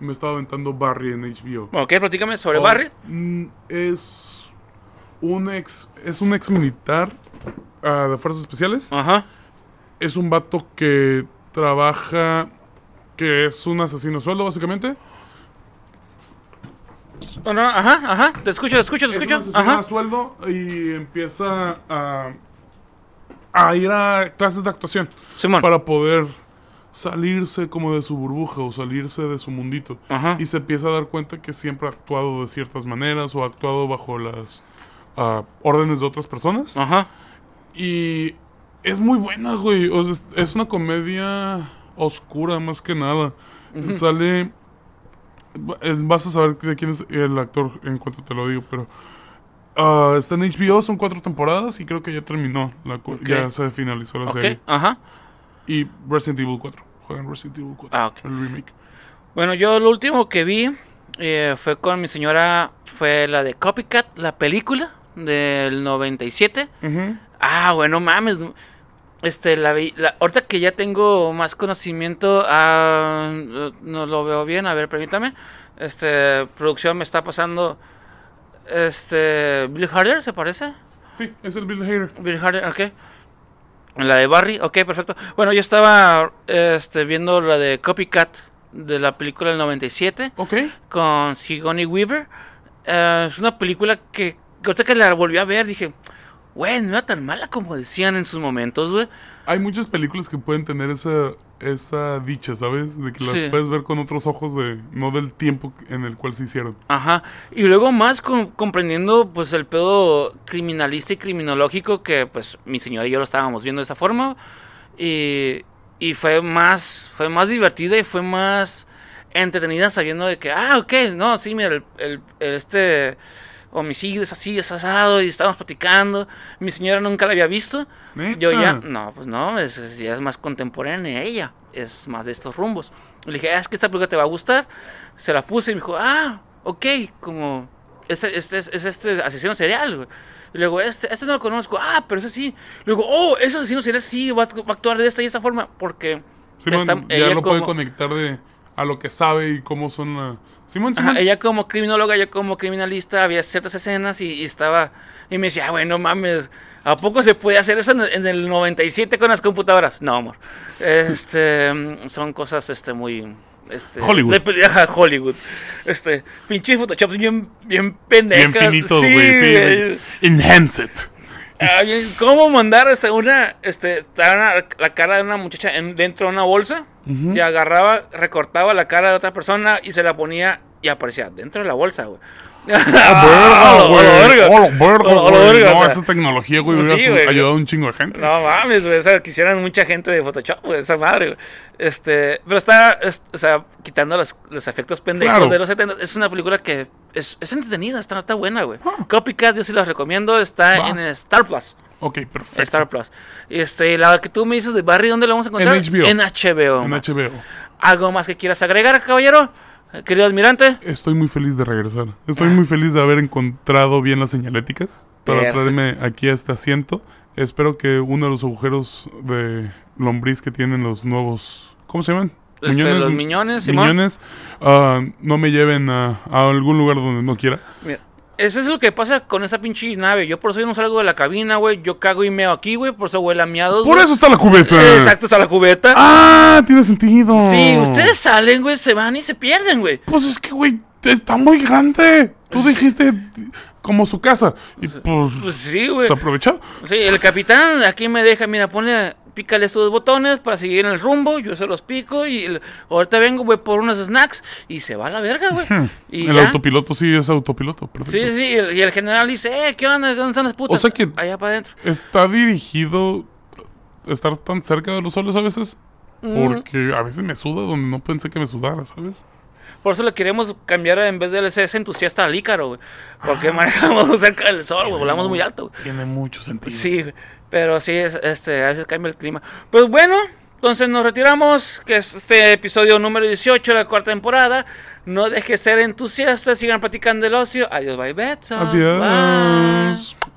Me he estado aventando Barry en HBO. Bueno, ¿qué? Platícame sobre Oh, Barry. mm, Es un ex, es un ex militar ah, de fuerzas especiales. Ajá. Es un vato que trabaja, que es un asesino sueldo, básicamente. Bueno, ajá, ajá. Te escucho, te escucho, te Es un escucho. Ajá. a sueldo y empieza a, a ir a clases de actuación Simón. para poder salirse como de su burbuja o salirse de su mundito. Ajá. Y se empieza a dar cuenta que siempre ha actuado de ciertas maneras o ha actuado bajo las ah, órdenes de otras personas. Ajá. Y es muy buena, güey. O sea, es- una comedia oscura más que nada. Sale... Vas a saber de quién es el actor en cuanto te lo digo, pero... ah, está en HBO, son cuatro temporadas y creo que ya terminó. La, cu- Ok. Ya se finalizó la Ok. serie. Ajá. Y Resident Evil 4. Juegan Resident Evil 4. Ah, ok. El remake. Bueno, yo lo último que vi eh, fue con mi señora, fue la de Copycat, la película del 97. Ah, bueno, mames. Este, la la, ahorita que ya tengo más conocimiento, ah, no lo veo bien, a ver, permítame. Este, producción me está pasando, este, Bill Harder, ¿se parece? Sí, es el Bill Hader. Bill Harder, ok. La de Barry, ok, perfecto. Bueno, yo estaba, este, viendo la de Copycat de la película del 97 Ok. con Sigourney Weaver. Eh, es una película que, que ahorita que la volví a ver dije, güey, no era tan mala como decían en sus momentos, güey. Hay muchas películas que pueden tener esa, esa dicha, ¿sabes? De que las Sí. puedes ver con otros ojos de no del tiempo en el cual se hicieron. Ajá. Y luego más con- comprendiendo pues el pedo criminalista y criminológico que pues mi señora y yo lo estábamos viendo de esa forma. Y, y fue más, fue más divertida y fue más entretenida sabiendo de que, ah, ok, no, sí, mira, el, el- el- este homicidio es así, es asado y estábamos platicando. Mi señora nunca la había visto. ¿Neta? Yo ya, no, pues no, es, ya es más contemporánea ella, es más de estos rumbos. Le dije, ah, es que esta película te va a gustar. Se la puse y me dijo, ah, ok, como, este, este es, es este asesino serial, güey. Y luego, este, este no lo conozco, ah, pero ese sí. Luego, oh, ese asesino serial sí, va, a- va a actuar de esta y esta forma, porque Simón está- ya ella lo puede como- conectar de a lo que sabe y cómo son la... Simón, Ajá, Simón. ella como criminóloga, yo como criminalista, había ciertas escenas y, y estaba... Y me decía, ah, bueno, mames, ¿a poco se puede hacer eso en, el- en el 97 con las computadoras? No, amor. Este, mm, son cosas este, muy... Este, Hollywood. de ajá, Hollywood. Este, pinche Photoshop bien, bien pendejas. Bien finitos, Sí, güey. Sí, güey. Enhance it. ¿Cómo mandar este, una, este, una- la cara de una muchacha en- dentro de una bolsa y agarraba, recortaba la cara de otra persona y se la ponía y aparecía dentro de la bolsa, güey. ¡Ah, verga. ¡Oh, la verga, güey! No, esa tecnología, güey, hubiera güey. ayudado a un chingo de gente. No mames, güey. O sea, quisieran mucha gente de Photoshop, güey. Esa madre, güey. Este, pero está, es- o sea, quitando los, los efectos pendejos de los 70. Es una película que es, entretenida, está, está buena, güey. Copycat, yo sí la recomiendo, está en Star Plus. Ok, perfecto. Star Plus. Este, la que tú me dices de Barry, ¿dónde la vamos a encontrar? HBO. En HBO. En. HBO. ¿Algo más que quieras agregar, caballero? Querido admirante. Estoy muy feliz de regresar. Estoy muy feliz de haber encontrado bien las señaléticas para traerme aquí a este asiento. Espero que uno de los agujeros de lombriz que tienen los nuevos... ¿Cómo se llaman? Este, los miñones, Simón. Miñones, ah, no me lleven a, a algún lugar donde no quiera. Mira, eso es lo que pasa con esa pinche nave. Yo por eso yo no salgo de la cabina, güey. Yo cago y meo aquí, güey. Por eso huele a miados. Por eso está la cubeta. Exacto, está la cubeta. Ah, tiene sentido. Sí, ustedes salen, güey, se van y se pierden, güey. Pues es que, güey, está muy grande. Tú dijiste como su casa. Y pues, Pues sí, güey. se aprovechó. Sí, el capitán aquí me deja, mira, ponle, pícale estos botones para seguir en el rumbo, yo se los pico y el- ahorita vengo, voy por unos snacks y se va a la verga, güey. Y El ya. autopiloto sí es autopiloto. Perfecto. Sí, sí, y el, y el general dice, eh, ¿qué onda? ¿Dónde están las putas? O sea que- Allá para adentro. Está dirigido estar tan cerca de los soles a veces. Mm, Porque a veces me suda donde no pensé que me sudara, ¿sabes? Por eso le queremos cambiar en vez del SS entusiasta al Ícaro, güey. Porque manejamos cerca del sol, güey, volamos muy alto, güey. Tiene mucho sentido. Sí, güey, pero sí, es- este, a veces cambia el clima. Pues bueno, entonces nos retiramos, que es este episodio número 18 de la cuarta temporada. No dejes de ser entusiasta, sigan platicando del ocio. Adiós, bye, Betson. Adiós. Bye.